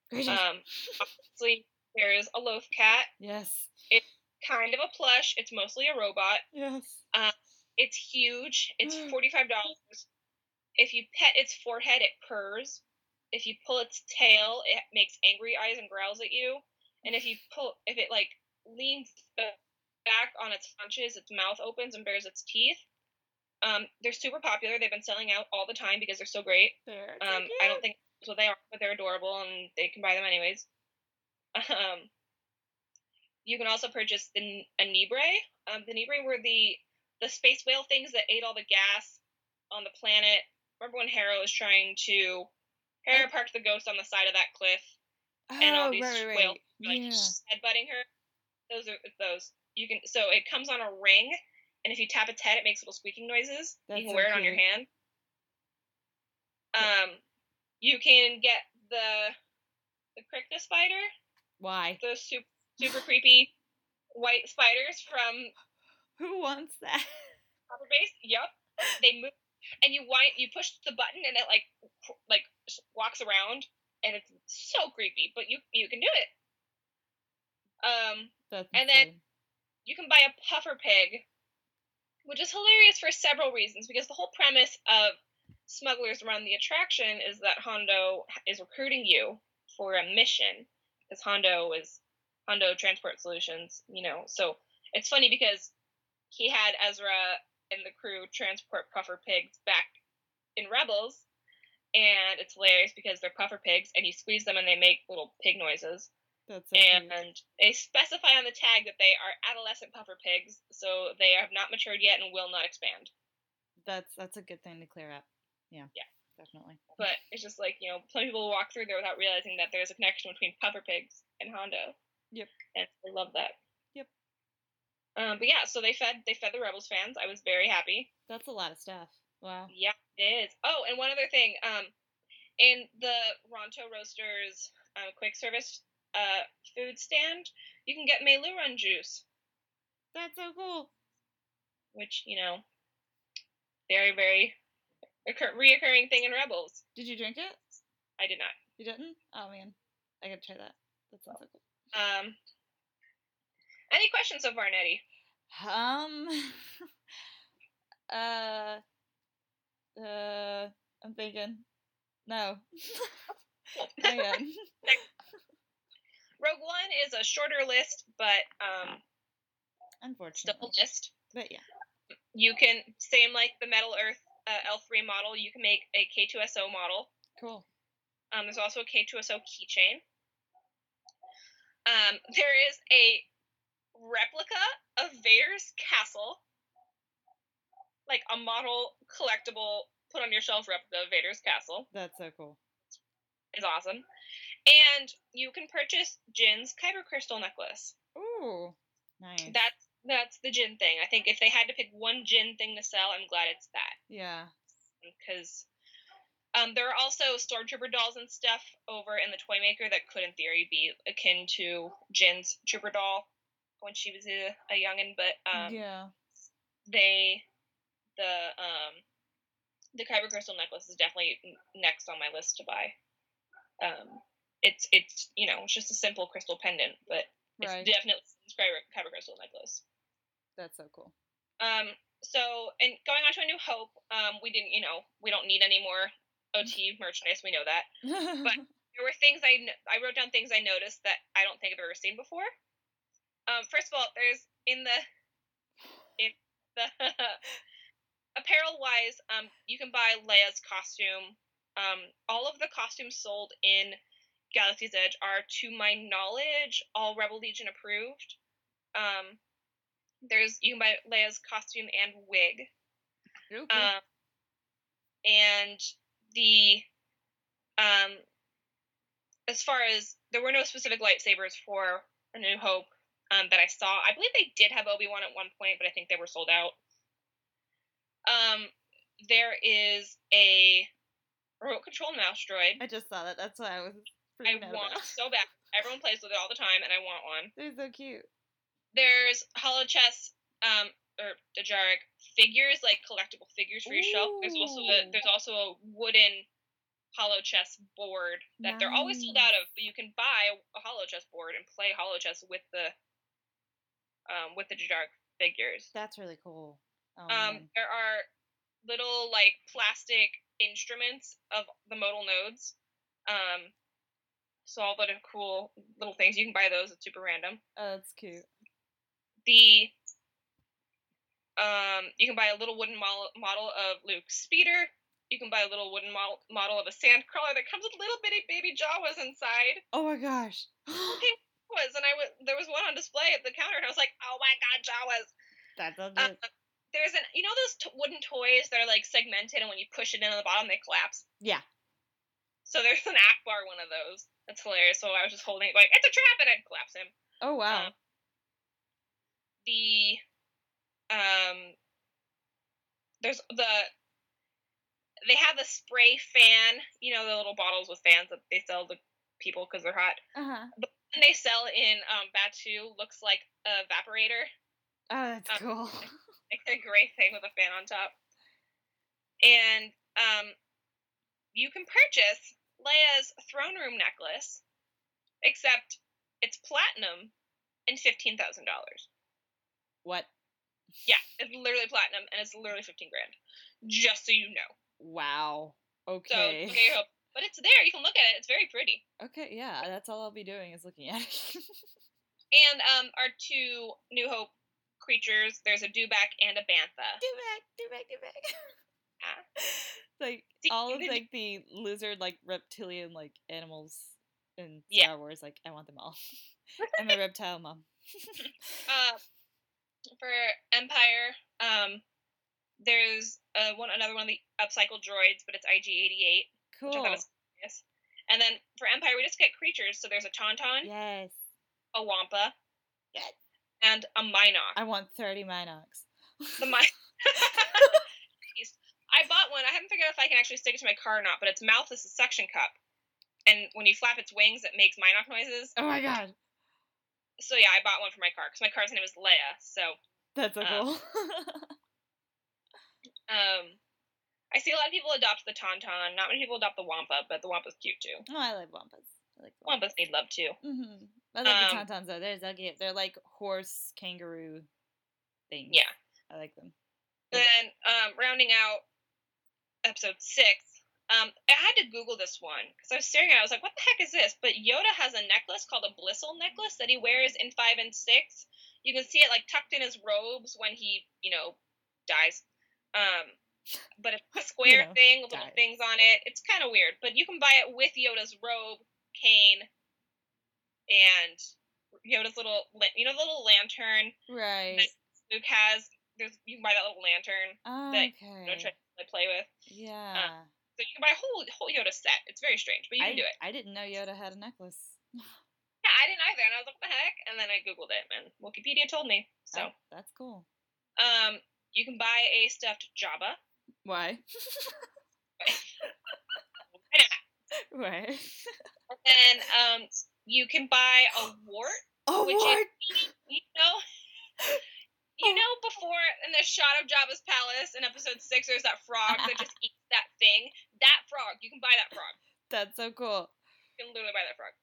S2: Gracious.
S3: um, obviously there is a loth cat.
S2: yes.
S3: It's kind of a plush. It's mostly a robot.
S2: Yes.
S3: It's huge. It's $45. If you pet its forehead, it purrs. If you pull its tail, it makes angry eyes and growls at you. And if you pull, if it like leans back on its haunches, its mouth opens and bares its teeth. Um, they're super popular. They've been selling out all the time because they're so great. Um, I don't think that's what they are, but they're adorable and they can buy them anyways. Um, you can also purchase the a Neebray. Um, the Neebray were the the space whale things that ate all the gas on the planet. Remember when Hera was trying to Hera parked the ghost on the side of that cliff and all
S2: Oh,
S3: these
S2: right,
S3: whales
S2: right.
S3: like
S2: Yeah.
S3: headbutting her. Those are those. You can so it comes on a ring, and if you tap its head, it makes little squeaking noises.
S2: That's
S3: you can
S2: so
S3: wear it on your hand. Um, you can get the the Krykna spider,
S2: Why?
S3: those super super creepy white spiders from
S2: Who wants that?
S3: Chopper Base. Yup, they move, and you wind you push the button, and it like like walks around, and it's so creepy. But you you can do it. Um,
S2: That's
S3: And then- you can buy a puffer pig, which is hilarious for several reasons. Because the whole premise of Smugglers Run the attraction is that Hondo is recruiting you for a mission. Because Hondo is Hondo Transport Solutions, you know. So it's funny because he had Ezra and the crew transport puffer pigs back in Rebels. And it's hilarious because they're puffer pigs, and you squeeze them and they make little pig noises
S2: That's so cute.
S3: and they specify on the tag that they are adolescent puffer pigs, so they have not matured yet and will not expand.
S2: That's that's a good thing to clear up. Yeah.
S3: Yeah.
S2: Definitely.
S3: But it's just like you know, some people walk through there without realizing that there's a connection between puffer pigs and Hondo.
S2: Yep.
S3: And I love that. Um, but yeah, so they fed they fed the Rebels fans. I was very happy.
S2: That's a lot of stuff. Wow.
S3: Yeah, it is. Oh, and one other thing. Um, in the Ronto Roasters uh, quick service uh, food stand, you can get Meiloorun juice.
S2: That's so cool.
S3: which you know, very very occur- reoccurring thing in Rebels.
S2: Did you drink it?
S3: I did not.
S2: You didn't? Oh man. I gotta try that. That sounds so cool.
S3: Um, any questions so far, Nettie?
S2: Um uh uh I'm thinking. No. Hang on.
S3: Rogue One is a shorter list, but um, still a
S2: Unfortunately.
S3: list.
S2: But yeah.
S3: You can same like the Metal Earth uh, L3 model. You can make a K2SO model.
S2: Cool.
S3: Um, there's also a K2SO keychain. Um, there is a replica of Vader's castle, like a model collectible put on your shelf replica of Vader's castle.
S2: That's so cool.
S3: It's awesome. And you can purchase Jyn's Kyber crystal necklace.
S2: Ooh. Nice.
S3: That's that's the Jyn thing. I think if they had to pick one Jyn thing to sell, I'm glad it's that
S2: yeah.
S3: because um, there are also stormtrooper dolls and stuff over in the toy maker that could, in theory, be akin to Jyn's trooper doll when she was a, a youngin. But um,
S2: yeah.
S3: they the um the kyber crystal necklace is definitely next on my list to buy um it's it's you know it's just a simple crystal pendant but it's
S2: Right.
S3: definitely a kyber, kyber crystal necklace
S2: That's so cool.
S3: um so and going on to a new hope um we didn't you know we don't need any more ot merchandise we know that but there were things I I wrote down things I noticed that I don't think I've ever seen before. Um, first of all, there's in the in the apparel wise, um, you can buy Leia's costume. Um, all of the costumes sold in Galaxy's Edge are, to my knowledge, all Rebel Legion approved. Um, there's you can buy Leia's costume and wig.
S2: okay.
S3: Um, and the um, as far as there were no specific lightsabers for A New Hope um, that I saw. I believe they did have Obi Wan at one point, but I think they were sold out. Um, there is a remote control mouse droid.
S2: I just saw that. That's why I was
S3: I want
S2: about.
S3: so bad. Everyone plays with it all the time, and I want one.
S2: They're so cute.
S3: There's holochess um or Dejarik figures, like collectible figures for your shelf. There's also a there's also a wooden holochess board that they're always sold out of, but you can buy a holochess board and play holochess with the um, with the Jajar figures.
S2: That's really cool. Oh,
S3: Um, there are little like plastic instruments of the modal nodes. Um, so all the cool little things you can buy those. It's super random.
S2: oh, that's cute.
S3: The um, you can buy a little wooden model, model of Luke's speeder. You can buy a little wooden model, model of a sandcrawler that comes with little bitty baby Jawas inside.
S2: Oh my gosh.
S3: Okay, was and I was there was one on display at the counter and I was like, oh my god, Jawas.
S2: That's a
S3: Uh, there's an you know those t- wooden toys that are like segmented and when you push it in on the bottom they collapse.
S2: yeah.
S3: So there's an Ackbar one of those. That's hilarious. So I was just holding it like it's a trap and I'd collapse him.
S2: Oh wow.
S3: Um, the um there's the they have the spray fan, you know, the little bottles with fans that they sell to people because they're hot.
S2: Uh huh.
S3: They sell in um Batuu looks like a vaporator.
S2: Oh, that's
S3: Um,
S2: cool.
S3: Like a gray thing with a fan on top. And um you can purchase Leia's throne room necklace, except it's platinum and fifteen thousand dollars.
S2: what?
S3: Yeah, it's literally platinum and it's literally fifteen grand. Just so you know.
S2: Wow.
S3: So
S2: Okay.
S3: okay, hope. But it's there. You can look at it. It's very pretty.
S2: Okay, yeah, that's all I'll be doing is looking at it.
S3: And um, our two New Hope creatures. There's a Dewback and a Bantha.
S2: do back, do back, do back.
S3: Yeah.
S2: like
S3: See,
S2: all of like the lizard like reptilian like animals in
S3: Yeah.
S2: Star Wars, like I want them all. I'm a reptile mom.
S3: Uh, for Empire, um, there's uh, one another one of the upcycled droids, but it's IG88,
S2: cool.
S3: which I thought was hilarious. And then for Empire, we just get creatures. So there's a Tauntaun,
S2: Yes.
S3: a Wampa,
S2: Yes.
S3: and a Mynock.
S2: I want 30 Mynocks.
S3: The Mi- Jeez. I bought one. I haven't figured out if I can actually stick it to my car or not, but its mouth is a suction cup. And when you flap its wings, it makes Mynock noises.
S2: Oh my god.
S3: So yeah, I bought one for my car because my car's name is Leia. So
S2: That's so
S3: Uh,
S2: cool.
S3: um, I see a lot of people adopt the Tauntaun. Not many people adopt the Wampa, but the Wampa's cute too.
S2: oh, I like Wampas. I like Wampas.
S3: Wampas need love too.
S2: Mm-hmm. I like
S3: Um,
S2: the Tauntauns though. They're cute. They're like horse kangaroo things.
S3: Yeah.
S2: I like them.
S3: Then um, rounding out episode six, um, I had to Google this one because I was staring at. it. I was like, "What the heck is this?" But Yoda has a necklace called a Blissel necklace that he wears in five and six. You can see it like tucked in his robes when he, you know, dies. Um, but it's a square
S2: know,
S3: thing with little things on it. It's kind of weird, but you can buy it with Yoda's robe, cane, and Yoda's little, you know, the little lantern
S2: Right.
S3: Luke has. There's you can buy that little lantern that
S2: Okay.
S3: you try to play with.
S2: yeah.
S3: So you can buy a whole whole Yoda set. It's very strange, but you
S2: I,
S3: can do it.
S2: I didn't know Yoda had a necklace.
S3: Yeah, I didn't either, and I was like, "What the heck?" And then I googled it, and Wikipedia told me. So,
S2: Oh, that's cool.
S3: um, you can buy a stuffed Jabba.
S2: Why? Why?
S3: And then um, you can buy a worrt,
S2: Oh,
S3: which
S2: what?
S3: is you know. You know, before in the shot of Jabba's palace in episode six, there's that frog that just eats that thing. That frog, you can buy that frog.
S2: That's so cool.
S3: You can literally buy that frog.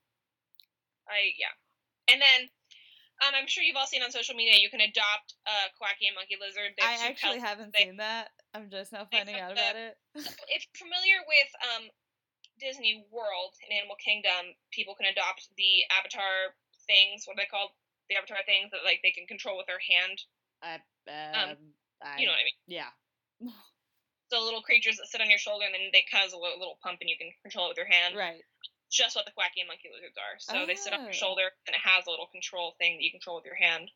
S3: I yeah. And then um, I'm sure you've all seen on social media you can adopt a Kowakian monkey lizard. They
S2: I actually haven't
S3: they-
S2: seen that. I'm just now finding out
S3: the-
S2: about it.
S3: if you're familiar with um, Disney World and Animal Kingdom, people can adopt the avatar things. What are they called? The avatar things that like they can control with their hand.
S2: I, um, I,
S3: You know what I mean?
S2: Yeah.
S3: the little creatures that sit on your shoulder and then they cause a little pump and you can control it with your hand.
S2: Right.
S3: Just what the Kowakian monkey lizards are. So they sit on
S2: Oh.
S3: your shoulder and it has a little control thing that you control with your hand.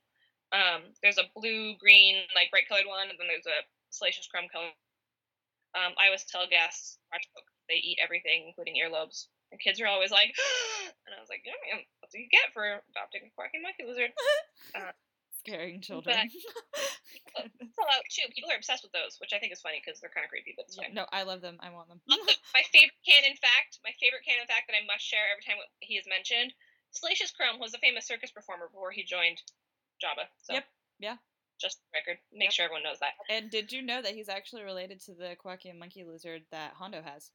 S3: Um, there's a blue, green, like bright colored one, and then there's a salacious crumb color. Um, I always tell guests they eat everything, including earlobes. And kids are always like, and I was like, yeah, man, that's what you get for adopting a Kowakian monkey lizard.
S2: Scaring children.
S3: Sell out too. People are obsessed with those, which I think is funny because they're kind of creepy, but it's
S2: Yeah,
S3: fine.
S2: no, I love them. I want them.
S3: Also, my favorite canon fact, my favorite canon fact that I must share every time he is mentioned. Salacious Crumb was a famous circus performer before he joined Jabba. So
S2: Yep, yeah.
S3: Just record, make
S2: Yep.
S3: sure everyone knows that.
S2: And did you know that he's actually related to the Kowakian monkey lizard that Hondo has?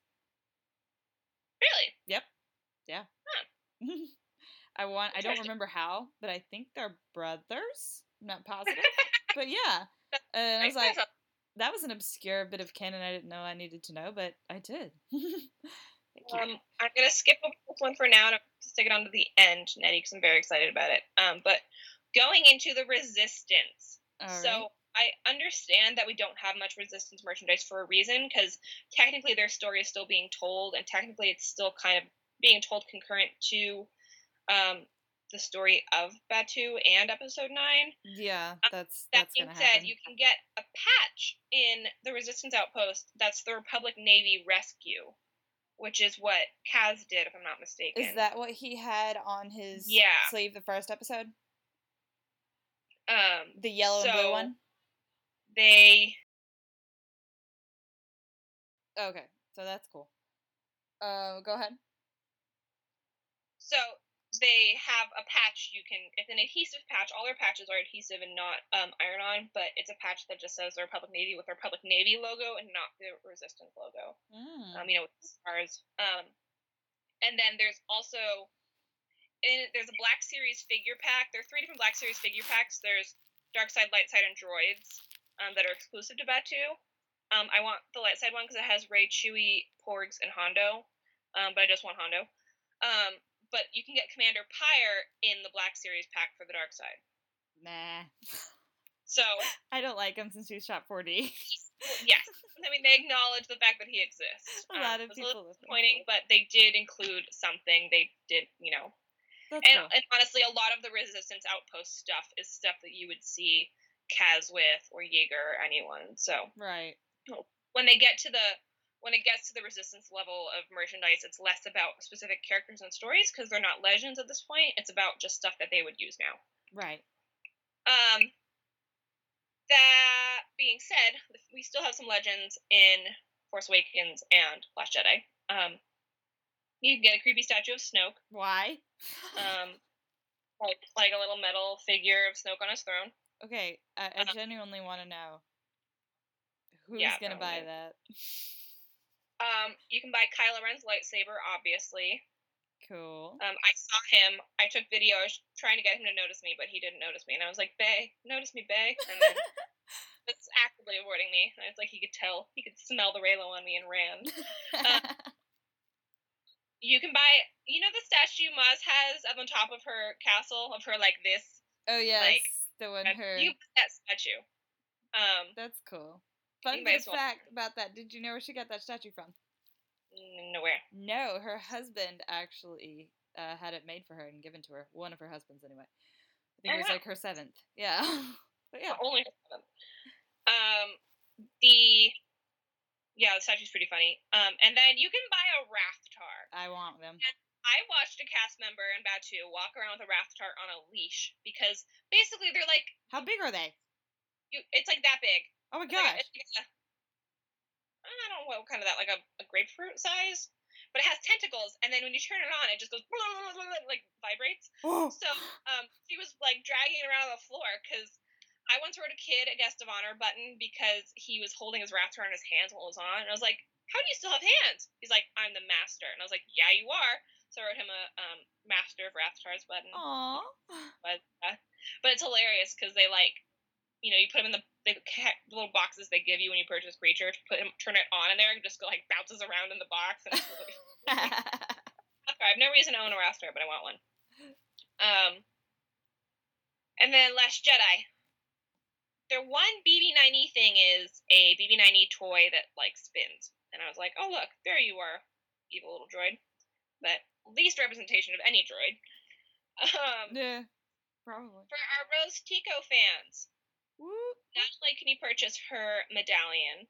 S3: Really?
S2: Yep. Yeah. I want. I don't remember how, but I think they're brothers. I'm not positive, but yeah. And I was like, that was an obscure bit of canon I didn't know I needed to know, but I did.
S3: Um, I'm gonna skip this one for now and stick it on to the end, Nettie, because I'm very excited about it. Um, but going into the resistance.
S2: All
S3: so
S2: right.
S3: I understand that we don't have much resistance merchandise for a reason, because technically their story is still being told, and technically it's still kind of being told concurrent to um, the story of Batuu and Episode Nine.
S2: Yeah, that's
S3: That
S2: that's
S3: being said,
S2: happen.
S3: you can get a patch in the Resistance Outpost that's the Republic Navy Rescue, which is what Kaz did, if I'm not mistaken.
S2: Is that what he had on his
S3: Yeah.
S2: sleeve the first episode?
S3: um
S2: The yellow and blue one?
S3: they
S2: Okay, so that's cool. Uh, go ahead.
S3: so they have a patch you can it's an adhesive patch all their patches are adhesive and not um, iron on but it's a patch that just says republic navy with the republic navy logo and not the resistance logo.
S2: Mm.
S3: um, you know with the stars um, and then there's also in, there's a black series figure pack there are three different black series figure packs. There's dark side light side and droids um, that are exclusive to Batuu. Um, i want the light side one because it has Rey chewie porgs and hondo um, but i just want hondo. Um, but you can get commander pyre in the black series pack for the dark side
S2: Nah.
S3: so
S2: I don't like him since he's shot 4D.
S3: yes i mean they acknowledge the fact that he exists
S2: A lot
S3: Um,
S2: of
S3: it's a little
S2: people
S3: disappointing but they did include something they did you know
S2: That's
S3: and,
S2: cool.
S3: and honestly, a lot of the resistance outpost stuff is stuff that you would see Kaz with or Yeager or anyone. So
S2: Right.
S3: when they get to the when it gets to the resistance level of merchandise, it's less about specific characters and stories because they're not legends at this point. It's about just stuff that they would use now.
S2: Right.
S3: Um, that being said, we still have some legends in Force Awakens and Last Jedi. Um, you can get a creepy statue of Snoke.
S2: Why?
S3: Um, like like a little metal figure of Snoke on his throne.
S2: okay, I, I
S3: uh,
S2: genuinely want to know who's
S3: Yeah,
S2: gonna buy that.
S3: Um, you can buy Kylo Ren's lightsaber, obviously.
S2: Cool.
S3: Um, I saw him. I took video. I was trying to get him to notice me, but he didn't notice me. And I was like, "Bay, notice me, Bay." And then it's actively avoiding me. And it's like he could tell. He could smell the Reylo on me and ran. You can buy. You know the statue Maz has up on top of her castle of her like this.
S2: oh yes,
S3: like,
S2: the one her.
S3: You that statue. Um,
S2: That's cool. Fun
S3: might
S2: bit
S3: as
S2: fact about that. Did you know where she got that statue from?
S3: nowhere.
S2: No, her husband actually uh, had it made for her and given to her. One of her husbands, anyway. I think it was
S3: Oh,
S2: like her seventh. Yeah. but yeah.
S3: Only seven. Um, the yeah, the statue's pretty funny. Um, and then you can buy a Rathtar.
S2: I want them.
S3: I watched a cast member in Batuu walk around with a Rathtar on a leash because basically they're like
S2: How big are they?
S3: you. It's like that big.
S2: Oh my
S3: It's like a-
S2: gosh.
S3: like a- I don't know what kind of that like a, a grapefruit size, but it has tentacles, and then when you turn it on, it just goes like vibrates.
S2: Oh.
S3: So um, she was like dragging it around on the floor because I once wrote a kid a guest of honor button because he was holding his Rathtar in his hands while it was on, and I was like, "How do you still have hands?" He's like, "I'm the master," and I was like, "Yeah, you are." So I wrote him a um, master of Rathtars button.
S2: Aw.
S3: But, uh, but it's hilarious because they like, you know, you put them in the, the little boxes they give you when you purchase creature. Put him, turn it on in there, and just go like bounces around in the box. And it's really, I have no reason to own a Rathtar, but I want one. Um, and then Last Jedi. Their one BB-9E thing is a BB-9E toy that like spins, and I was like, oh look, there you are, evil little droid. But least representation of any droid. Um,
S2: yeah. Probably.
S3: for our Rose Tico fans,
S2: Woo.
S3: not can you purchase her medallion,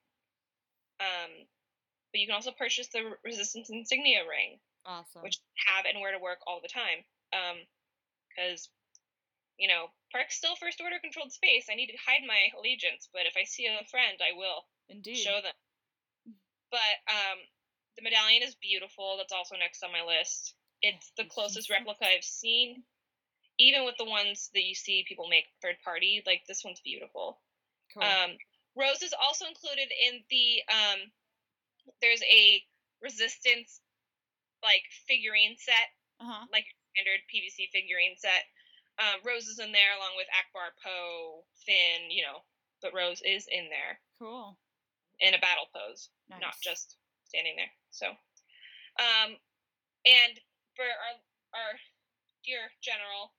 S3: um, but you can also purchase the Resistance insignia ring,
S2: Awesome.
S3: which have and wear to work all the time. Um, because you know, Park's still First Order controlled space. I need to hide my allegiance, but if I see a friend, I will
S2: Indeed.
S3: show them. But um, the medallion is beautiful. That's also next on my list. It's the closest replica I've seen, even with the ones that you see people make third party. Like this one's beautiful.
S2: Cool.
S3: Um, Rose is also included in the um, there's a resistance like figurine set,
S2: uh huh.
S3: like standard PVC figurine set. Um, Rose is in there along with Ackbar, Poe, Finn. You know, but Rose is in there
S2: Cool.
S3: in a battle pose,
S2: Nice.
S3: not just standing there. So, um, and for our our dear general,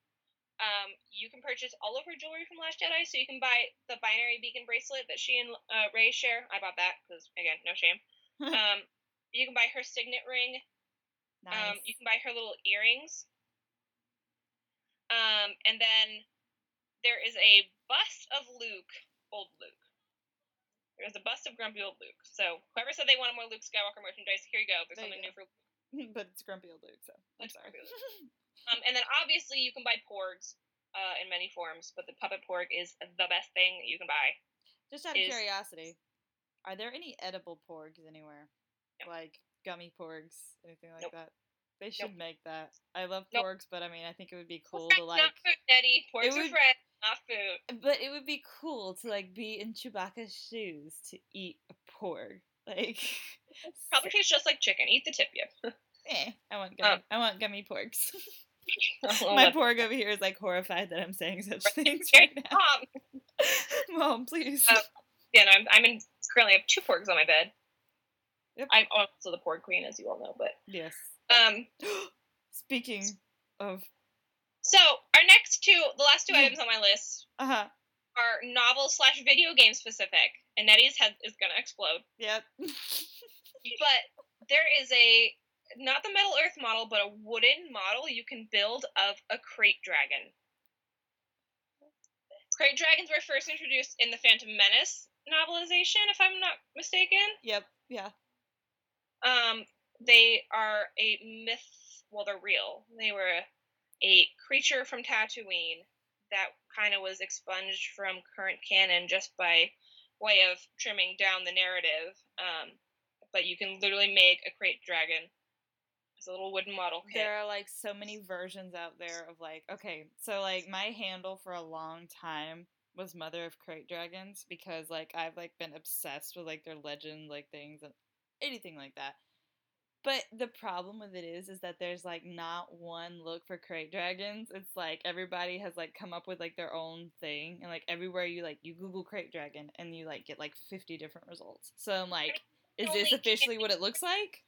S3: um, you can purchase all of her jewelry from Last Jedi. So you can buy the binary beacon bracelet that she and uh, Rey share. I bought that because again, no shame. um, you can buy her signet ring.
S2: Nice.
S3: Um, you can buy her little earrings. Um, and then there is a bust of Luke, old Luke. There's a bust of grumpy old Luke. So whoever said they wanted more Luke Skywalker merchandise, here you go. There's
S2: There
S3: something
S2: go.
S3: new for
S2: but it's Grumpy Old Luke, so I'm
S3: It's
S2: sorry.
S3: Um, and then obviously you can buy porgs uh, in many forms, but the puppet porg is the best thing you can buy.
S2: Just out of
S3: is-
S2: curiosity, are there any edible porgs anywhere?
S3: No.
S2: Like gummy porgs, anything like
S3: Nope.
S2: that? They should make that. I love
S3: Nope.
S2: porgs, but I mean, I think it would be cool
S3: Friends,
S2: to like.
S3: not food, Eddie. Porgs are
S2: would-
S3: friends, not food.
S2: But it would be cool to like be in Chewbacca's shoes to eat a porg. Like,
S3: Probably tastes just like chicken. Eat the tip, you.
S2: eh, I want gummy.
S3: Um,
S2: I want gummy porgs.
S3: I'll
S2: My porg over here is like horrified that I'm saying such things right now.
S3: Mom.
S2: Mom, please.
S3: Um, Yeah, no, I'm, I'm in currently have two porgs on my bed.
S2: Yep.
S3: I'm also the porg queen, as you all know. But
S2: yes.
S3: um,
S2: Speaking of,
S3: so our next two, the last two items on my list
S2: uh huh.
S3: are novel slash video game specific, and Nettie's head is gonna explode.
S2: Yep.
S3: But there is a not the Metal Earth model, but a wooden model you can build of a krayt dragon. Krayt dragons were first introduced in the Phantom Menace novelization, if I'm not mistaken.
S2: yep. Yeah.
S3: Um, they are a myth. Well, they're real. They were a, creature from Tatooine that kind of was expunged from current canon just by way of trimming down the narrative. Um, but you can literally make a krayt dragon. It's a little wooden model kit.
S2: There are like so many versions out there of like, okay, so like my handle for a long time was Mother of Krayt Dragons because like I've like been obsessed with like their legend like things and anything like that. But the problem with it is is that there's like not one look for krayt dragons. It's like everybody has like come up with like their own thing and like everywhere you like you Google krayt dragon and you like get like 50 different results. So I'm like is this officially what it looks like?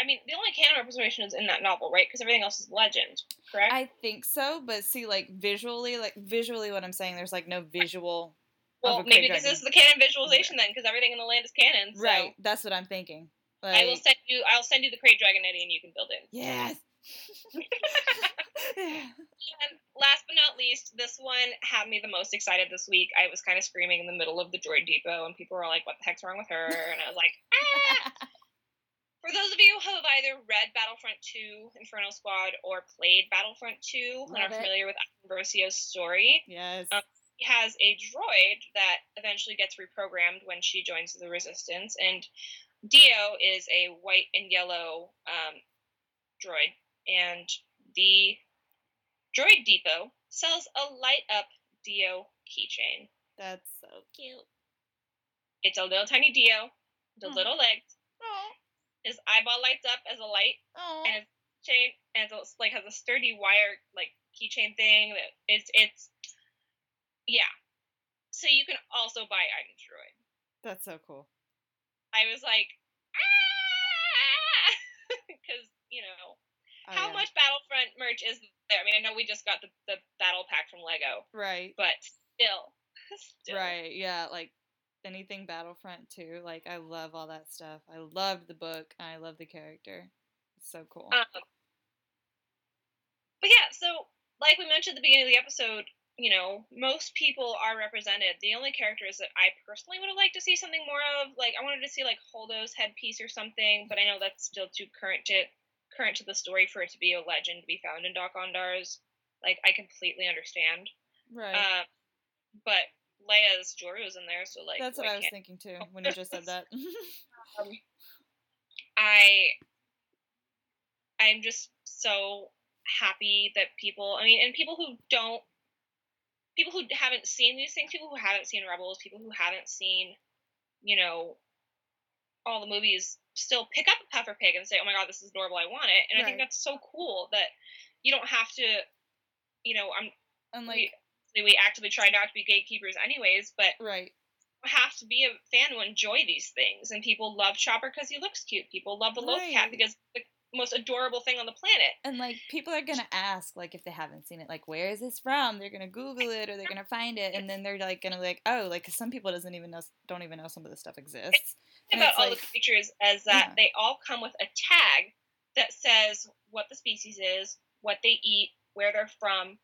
S3: I mean, the only canon representation is in that novel, right? Because everything else is legend, correct?
S2: I think so, but see, like visually, like visually, what I'm saying, there's like no visual.
S3: well, maybe this
S2: dragon.
S3: is the canon visualization then, because everything in the land is canon. So
S2: Right, that's what I'm thinking. Like,
S3: I will send you. I'll send you the krayt dragon, Eddie, and you can build it.
S2: yes.
S3: And last but not least, this one had me the most excited this week. I was kind of screaming in the middle of the droid depot, and people were like, "What the heck's wrong with her?" And I was like, "Ah!" For those of you who have either read Battlefront 2, Inferno Squad, or played Battlefront 2, and are
S2: it.
S3: familiar with Ambrosio's story,
S2: yes.
S3: Um, he has a droid that eventually gets reprogrammed when she joins the Resistance, and Dio is a white and yellow um, droid, and the Droid Depot sells a light up Dio keychain.
S2: That's so cute.
S3: It's a little tiny Dio, the
S2: Aw.
S3: little legs.
S2: Oh,
S3: His eyeball lights up as a light,
S2: oh.
S3: and his chain and it's like has a sturdy wire like keychain thing that it's it's yeah. So you can also buy Item Droid.
S2: That's so cool.
S3: I was like, ah, because you know
S2: Oh,
S3: how
S2: yeah.
S3: much Battlefront merch is there? I mean, I know we just got the the battle pack from Lego,
S2: Right.
S3: but still, still.
S2: Right. Yeah. Like anything Battlefront too. Like I love all that stuff. I love the book. And I love the character. It's so cool.
S3: Um, but yeah, so like we mentioned at the beginning of the episode, you know, most people are represented. The only characters that I personally would have liked to see something more of, like I wanted to see like Holdo's headpiece or something, but I know that's still too current to current to the story for it to be a legend to be found in Dok-Ondars. Like I completely understand.
S2: right.
S3: Uh, but Leia's jewelry was in there, so like
S2: That's what I was thinking too when you just said that.
S3: um, I I'm just so happy that people I mean and people who don't people who haven't seen these things, people who haven't seen Rebels, people who haven't seen, you know, all the movies still pick up a puffer pig and say, Oh my god, this is adorable, I want it and I think that's so cool that you don't have to you know, I'm
S2: And
S3: we,
S2: like,
S3: we actively try not to be gatekeepers anyways, but
S2: right.
S3: have to be a fan to enjoy these things. And people love Chopper because he looks cute. People love the loth cat because the most adorable thing on the planet.
S2: And like people are gonna ask, like if they haven't seen it, like where is this from? They're gonna Google it or they're gonna find it, and then they're like gonna like, oh, like 'cause some people doesn't even know, don't even know some of this stuff exists. And
S3: about all
S2: like-
S3: the creatures as that
S2: Yeah.
S3: they all come with a tag that says what the species is, what they eat, where they're from,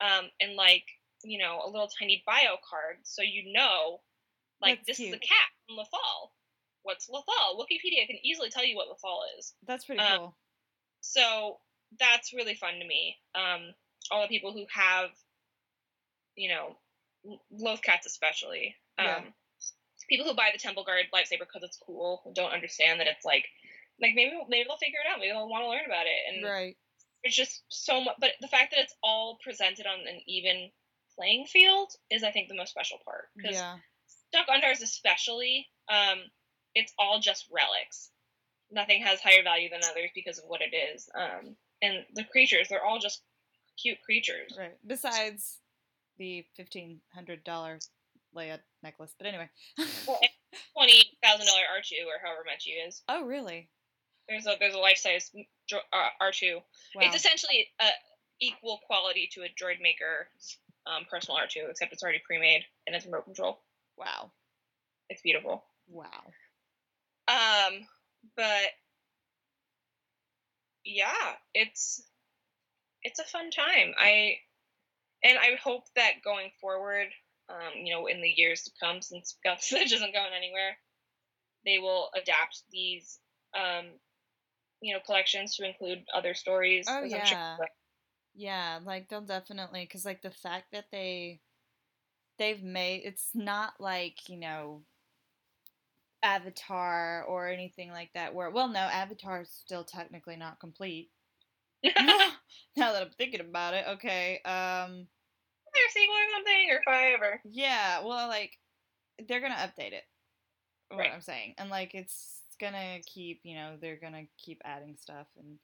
S3: um, and like you know a little tiny bio card, so you know, like
S2: That's
S3: this is a cat from Lothal. What's Lothal? Wikipedia can easily tell you what Lothal is.
S2: That's pretty
S3: um,
S2: cool.
S3: So that's really fun to me. Um, all the people who have, you know, l- loth cats especially. Um,
S2: Yeah.
S3: People who buy the Temple Guard lightsaber because it's cool don't understand that it's like, like maybe maybe they'll figure it out. Maybe they'll want to learn about it. And
S2: Right.
S3: It's just so much. But the fact that it's all presented on an even playing field is, I think, the most special part. Because
S2: Yeah.
S3: Dok-Ondars especially, um, it's all just relics. Nothing has higher value than others because of what it is. Um, and the creatures, they're all just cute creatures.
S2: Right. Besides the fifteen hundred dollar Leia necklace, but anyway.
S3: Well, Twenty thousand dollar two or however much you is.
S2: oh really?
S3: There's a there's a life size uh, R two.
S2: Wow.
S3: It's essentially a equal quality to a droid maker um, personal R two, except it's already pre made and it's remote control.
S2: wow.
S3: It's beautiful.
S2: Wow.
S3: Um, but yeah, it's it's a fun time. I and I hope that going forward, um, you know, in the years to come, since Guts isn't going anywhere, they will adapt these um, you know, collections to include other stories.
S2: Oh,
S3: I'm sure
S2: yeah. Yeah, like they'll definitely because like the fact that they they've made it's not like you know Avatar or anything like that. Where well, no, Avatar is still technically not complete. now that I'm thinking about it, okay. Um,
S3: Or sequel or something or five or
S2: yeah, well, like they're gonna update it. What
S3: Right.
S2: I'm saying, and like it's gonna keep, you know, they're gonna keep adding stuff and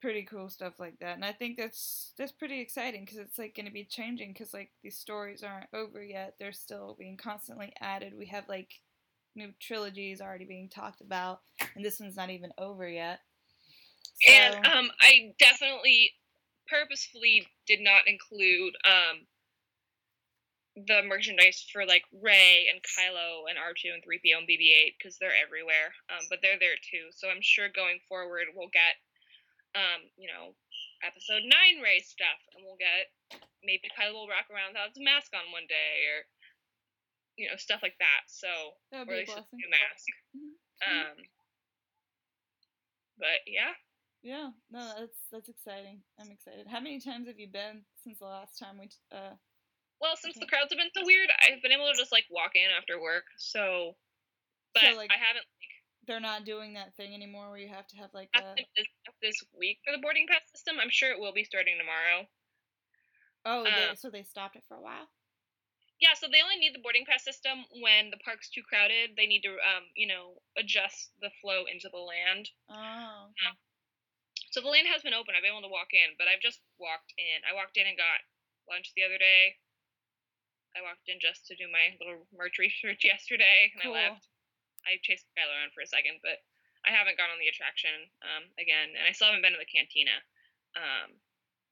S2: pretty cool stuff like that. And I think that's that's pretty exciting because it's like gonna be changing because like these stories aren't over yet. They're still being constantly added. We have like new trilogies already being talked about, and this one's not even over yet.
S3: And um, I definitely purposefully did not include um, the merchandise for like Rey and Kylo and R2 and 3PO and BB-8 because they're everywhere. Um, but they're there too, so I'm sure going forward we'll get, um, you know, Episode Nine Rey stuff, and we'll get maybe Kylo will rock around without his mask on one day, or you know, stuff like that. So
S2: That would
S3: or at least
S2: blessing.
S3: a mask.
S2: Mhm.
S3: Um, but yeah.
S2: Yeah, no, that's that's exciting. I'm excited. How many times have you been since the last time we? T- uh,
S3: Well, since the crowds have been so weird, I've been able to just like walk in after work. So, but
S2: like,
S3: I haven't like
S2: they're not doing that thing anymore where you have to have like a.
S3: this, this week for the boarding pass system. I'm sure it will be starting tomorrow.
S2: Oh, they,
S3: uh,
S2: so they stopped it for a while.
S3: Yeah, so they only need the boarding pass system when the park's too crowded. They need to, um, you know, adjust the flow into the land.
S2: Oh, okay.
S3: So the land has been open. I've been able to walk in, but I've just walked in. I walked in and got lunch the other day. I walked in just to do my little merch research yesterday, and
S2: Cool.
S3: I left. I chased Kylo around for a second, but I haven't gone on the attraction um, again, and I still haven't been to the cantina. Um,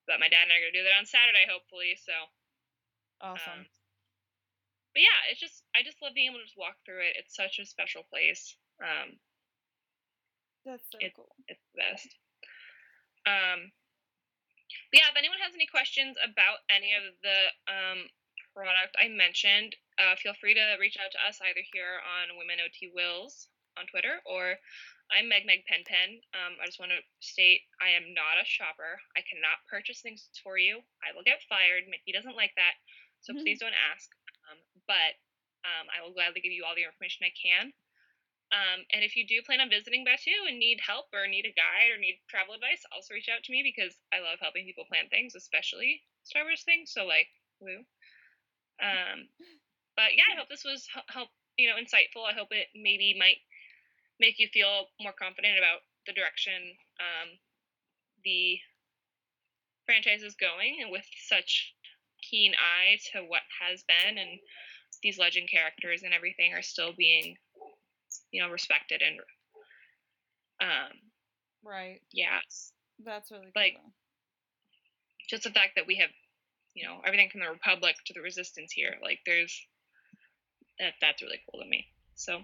S3: but my dad and I are gonna do that on Saturday, hopefully. So,
S2: awesome.
S3: um, but yeah, it's just I just love being able to just walk through it. It's such a special place. Um,
S2: that's so
S3: it-
S2: cool.
S3: it's the best. Um, but yeah, if anyone has any questions about any of the um, product I mentioned, uh, feel free to reach out to us either here on Women of the Whills on Twitter or I'm Meg Meg Pen Pen. Um, I just want to state I am not a shopper. I cannot purchase things for you. I will get fired. Mickey doesn't like that, so
S2: Mhm.
S3: please don't ask. Um, but um, I will gladly give you all the information I can. Um, and if you do plan on visiting Batuu and need help or need a guide or need travel advice, also reach out to me because I love helping people plan things, especially Star Wars things. So like, woo. Um, but yeah, I hope this was hel- help you know insightful. I hope it maybe might make you feel more confident about the direction um, the franchise is going and with such keen eye to what has been and these legend characters and everything are still being you know respected and um
S2: Right.
S3: yeah
S2: That's really cool.
S3: Like- just the fact that we have you know everything from the republic to the resistance here like there's that that's really cool to me. So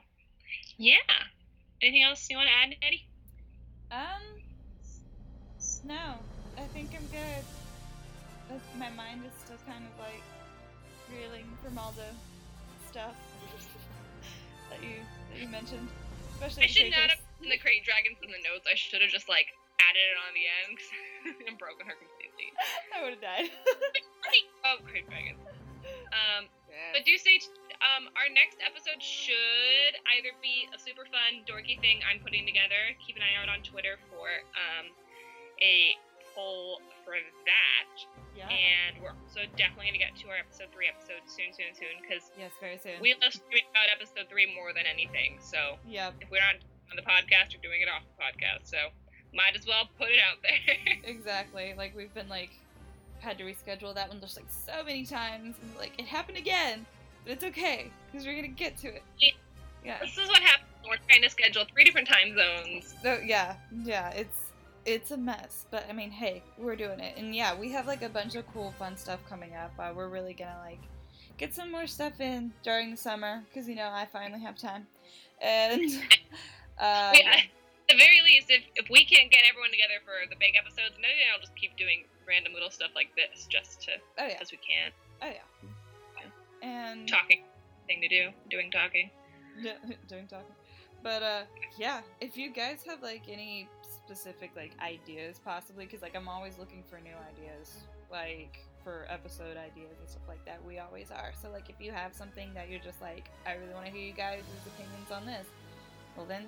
S3: yeah. Anything else you want to add eddie?
S2: Um, no, I think I'm good. My mind is still kind of like reeling from all the stuff that you that you mentioned, especially
S3: i
S2: the
S3: should not have in the krayt dragons in the notes. I should have just like added it on the end and broken her completely
S2: I would have died.
S3: oh krayt dragons um But do say, t- um, our next episode should either be a super fun, dorky thing I'm putting together. Keep an eye out on Twitter for um, a poll for that.
S2: yeah.
S3: And we're also definitely going to get to our episode three episode soon, soon, soon, because
S2: yes, very soon.
S3: we love streaming about episode three more than anything. So
S2: Yep.
S3: if we're not on the podcast, we're doing it off the podcast. So might as well put it out there.
S2: Exactly. Like we've been like had to reschedule that one just like so many times, and like it happened again, but it's okay because we're gonna get to it.
S3: Yeah.
S2: Yeah.
S3: this is what happens when we're trying to schedule three different time zones.
S2: No, yeah, yeah, it's it's a mess, but I mean, hey, we're doing it, and yeah, we have like a bunch of cool, fun stuff coming up. Uh, we're really gonna like get some more stuff in during the summer because you know I finally have time, and uh,
S3: Yeah, at the very least, if, if we can't get everyone together for the big episodes, maybe I'll just keep doing random little stuff like this just to
S2: oh yeah,
S3: as we can.
S2: oh yeah, and
S3: Talking thing to do, doing talking.
S2: Yeah, doing talking. But uh, yeah, if you guys have like any specific like ideas, possibly, because like I'm always looking for new ideas, like for episode ideas and stuff like that. We always are. So like, if you have something that you're just like, I really want to hear you guys' opinions on this, well then,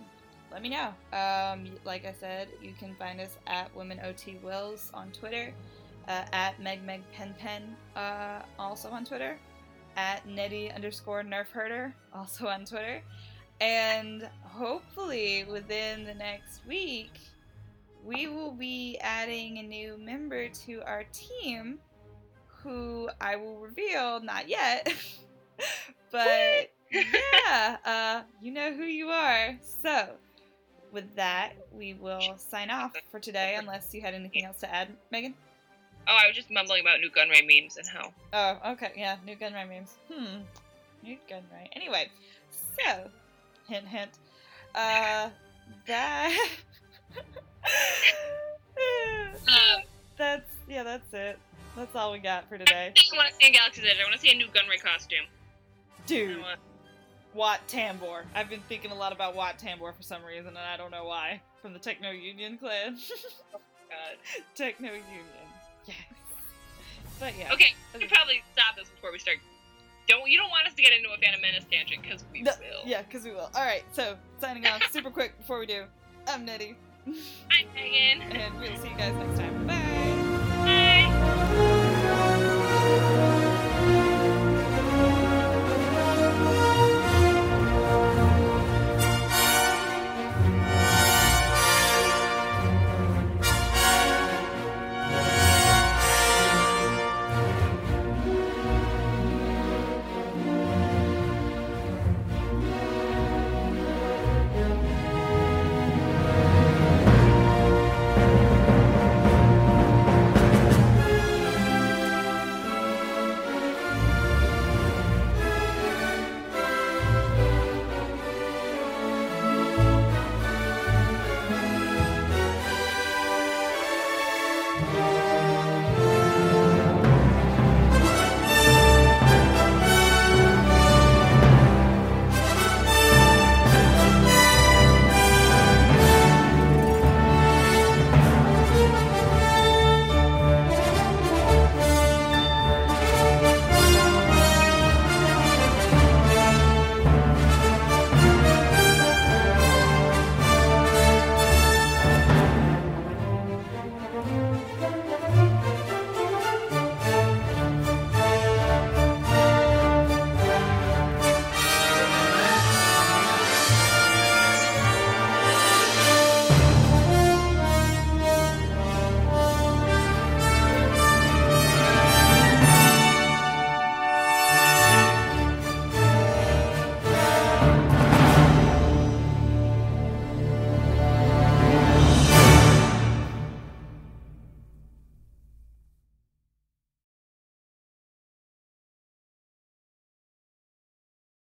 S2: let me know. Um, like I said, you can find us at Women of the Whills on Twitter, uh, at Meg Meg Pen Pen, uh, also on Twitter at Nettie underscore Nerf Herder, also on Twitter. And hopefully within the next week, we will be adding a new member to our team who I will reveal not yet. but yeah, uh, you know who you are. So with that, we will sign off for today unless you had anything else to add, Megan.
S3: Oh, I was just mumbling about Nute Gunray memes and how.
S2: Oh, okay, yeah, Nute Gunray memes. Hmm, Nute Gunray. Anyway, so hint, hint. Uh, that.
S3: Um,
S2: that's yeah, that's it. That's all we got for today,
S3: I want to see a Galaxy's Edge. I want to see a Nute Gunray costume.
S2: Dude. Wat Tambor. I've been thinking a lot about Wat Tambor for some reason, and I don't know why. From the Techno Union clan.
S3: oh God.
S2: Techno Union. Yes. But yeah.
S3: Okay, we should probably stop this before we start. Don't you don't want us to get into a Phantom Menace tangent because we
S2: No,
S3: will.
S2: yeah, because we will. All right, so signing off super quick before we do. I'm Nettie,
S3: Hi, Megan.
S2: and we'll see you guys next time. Bye.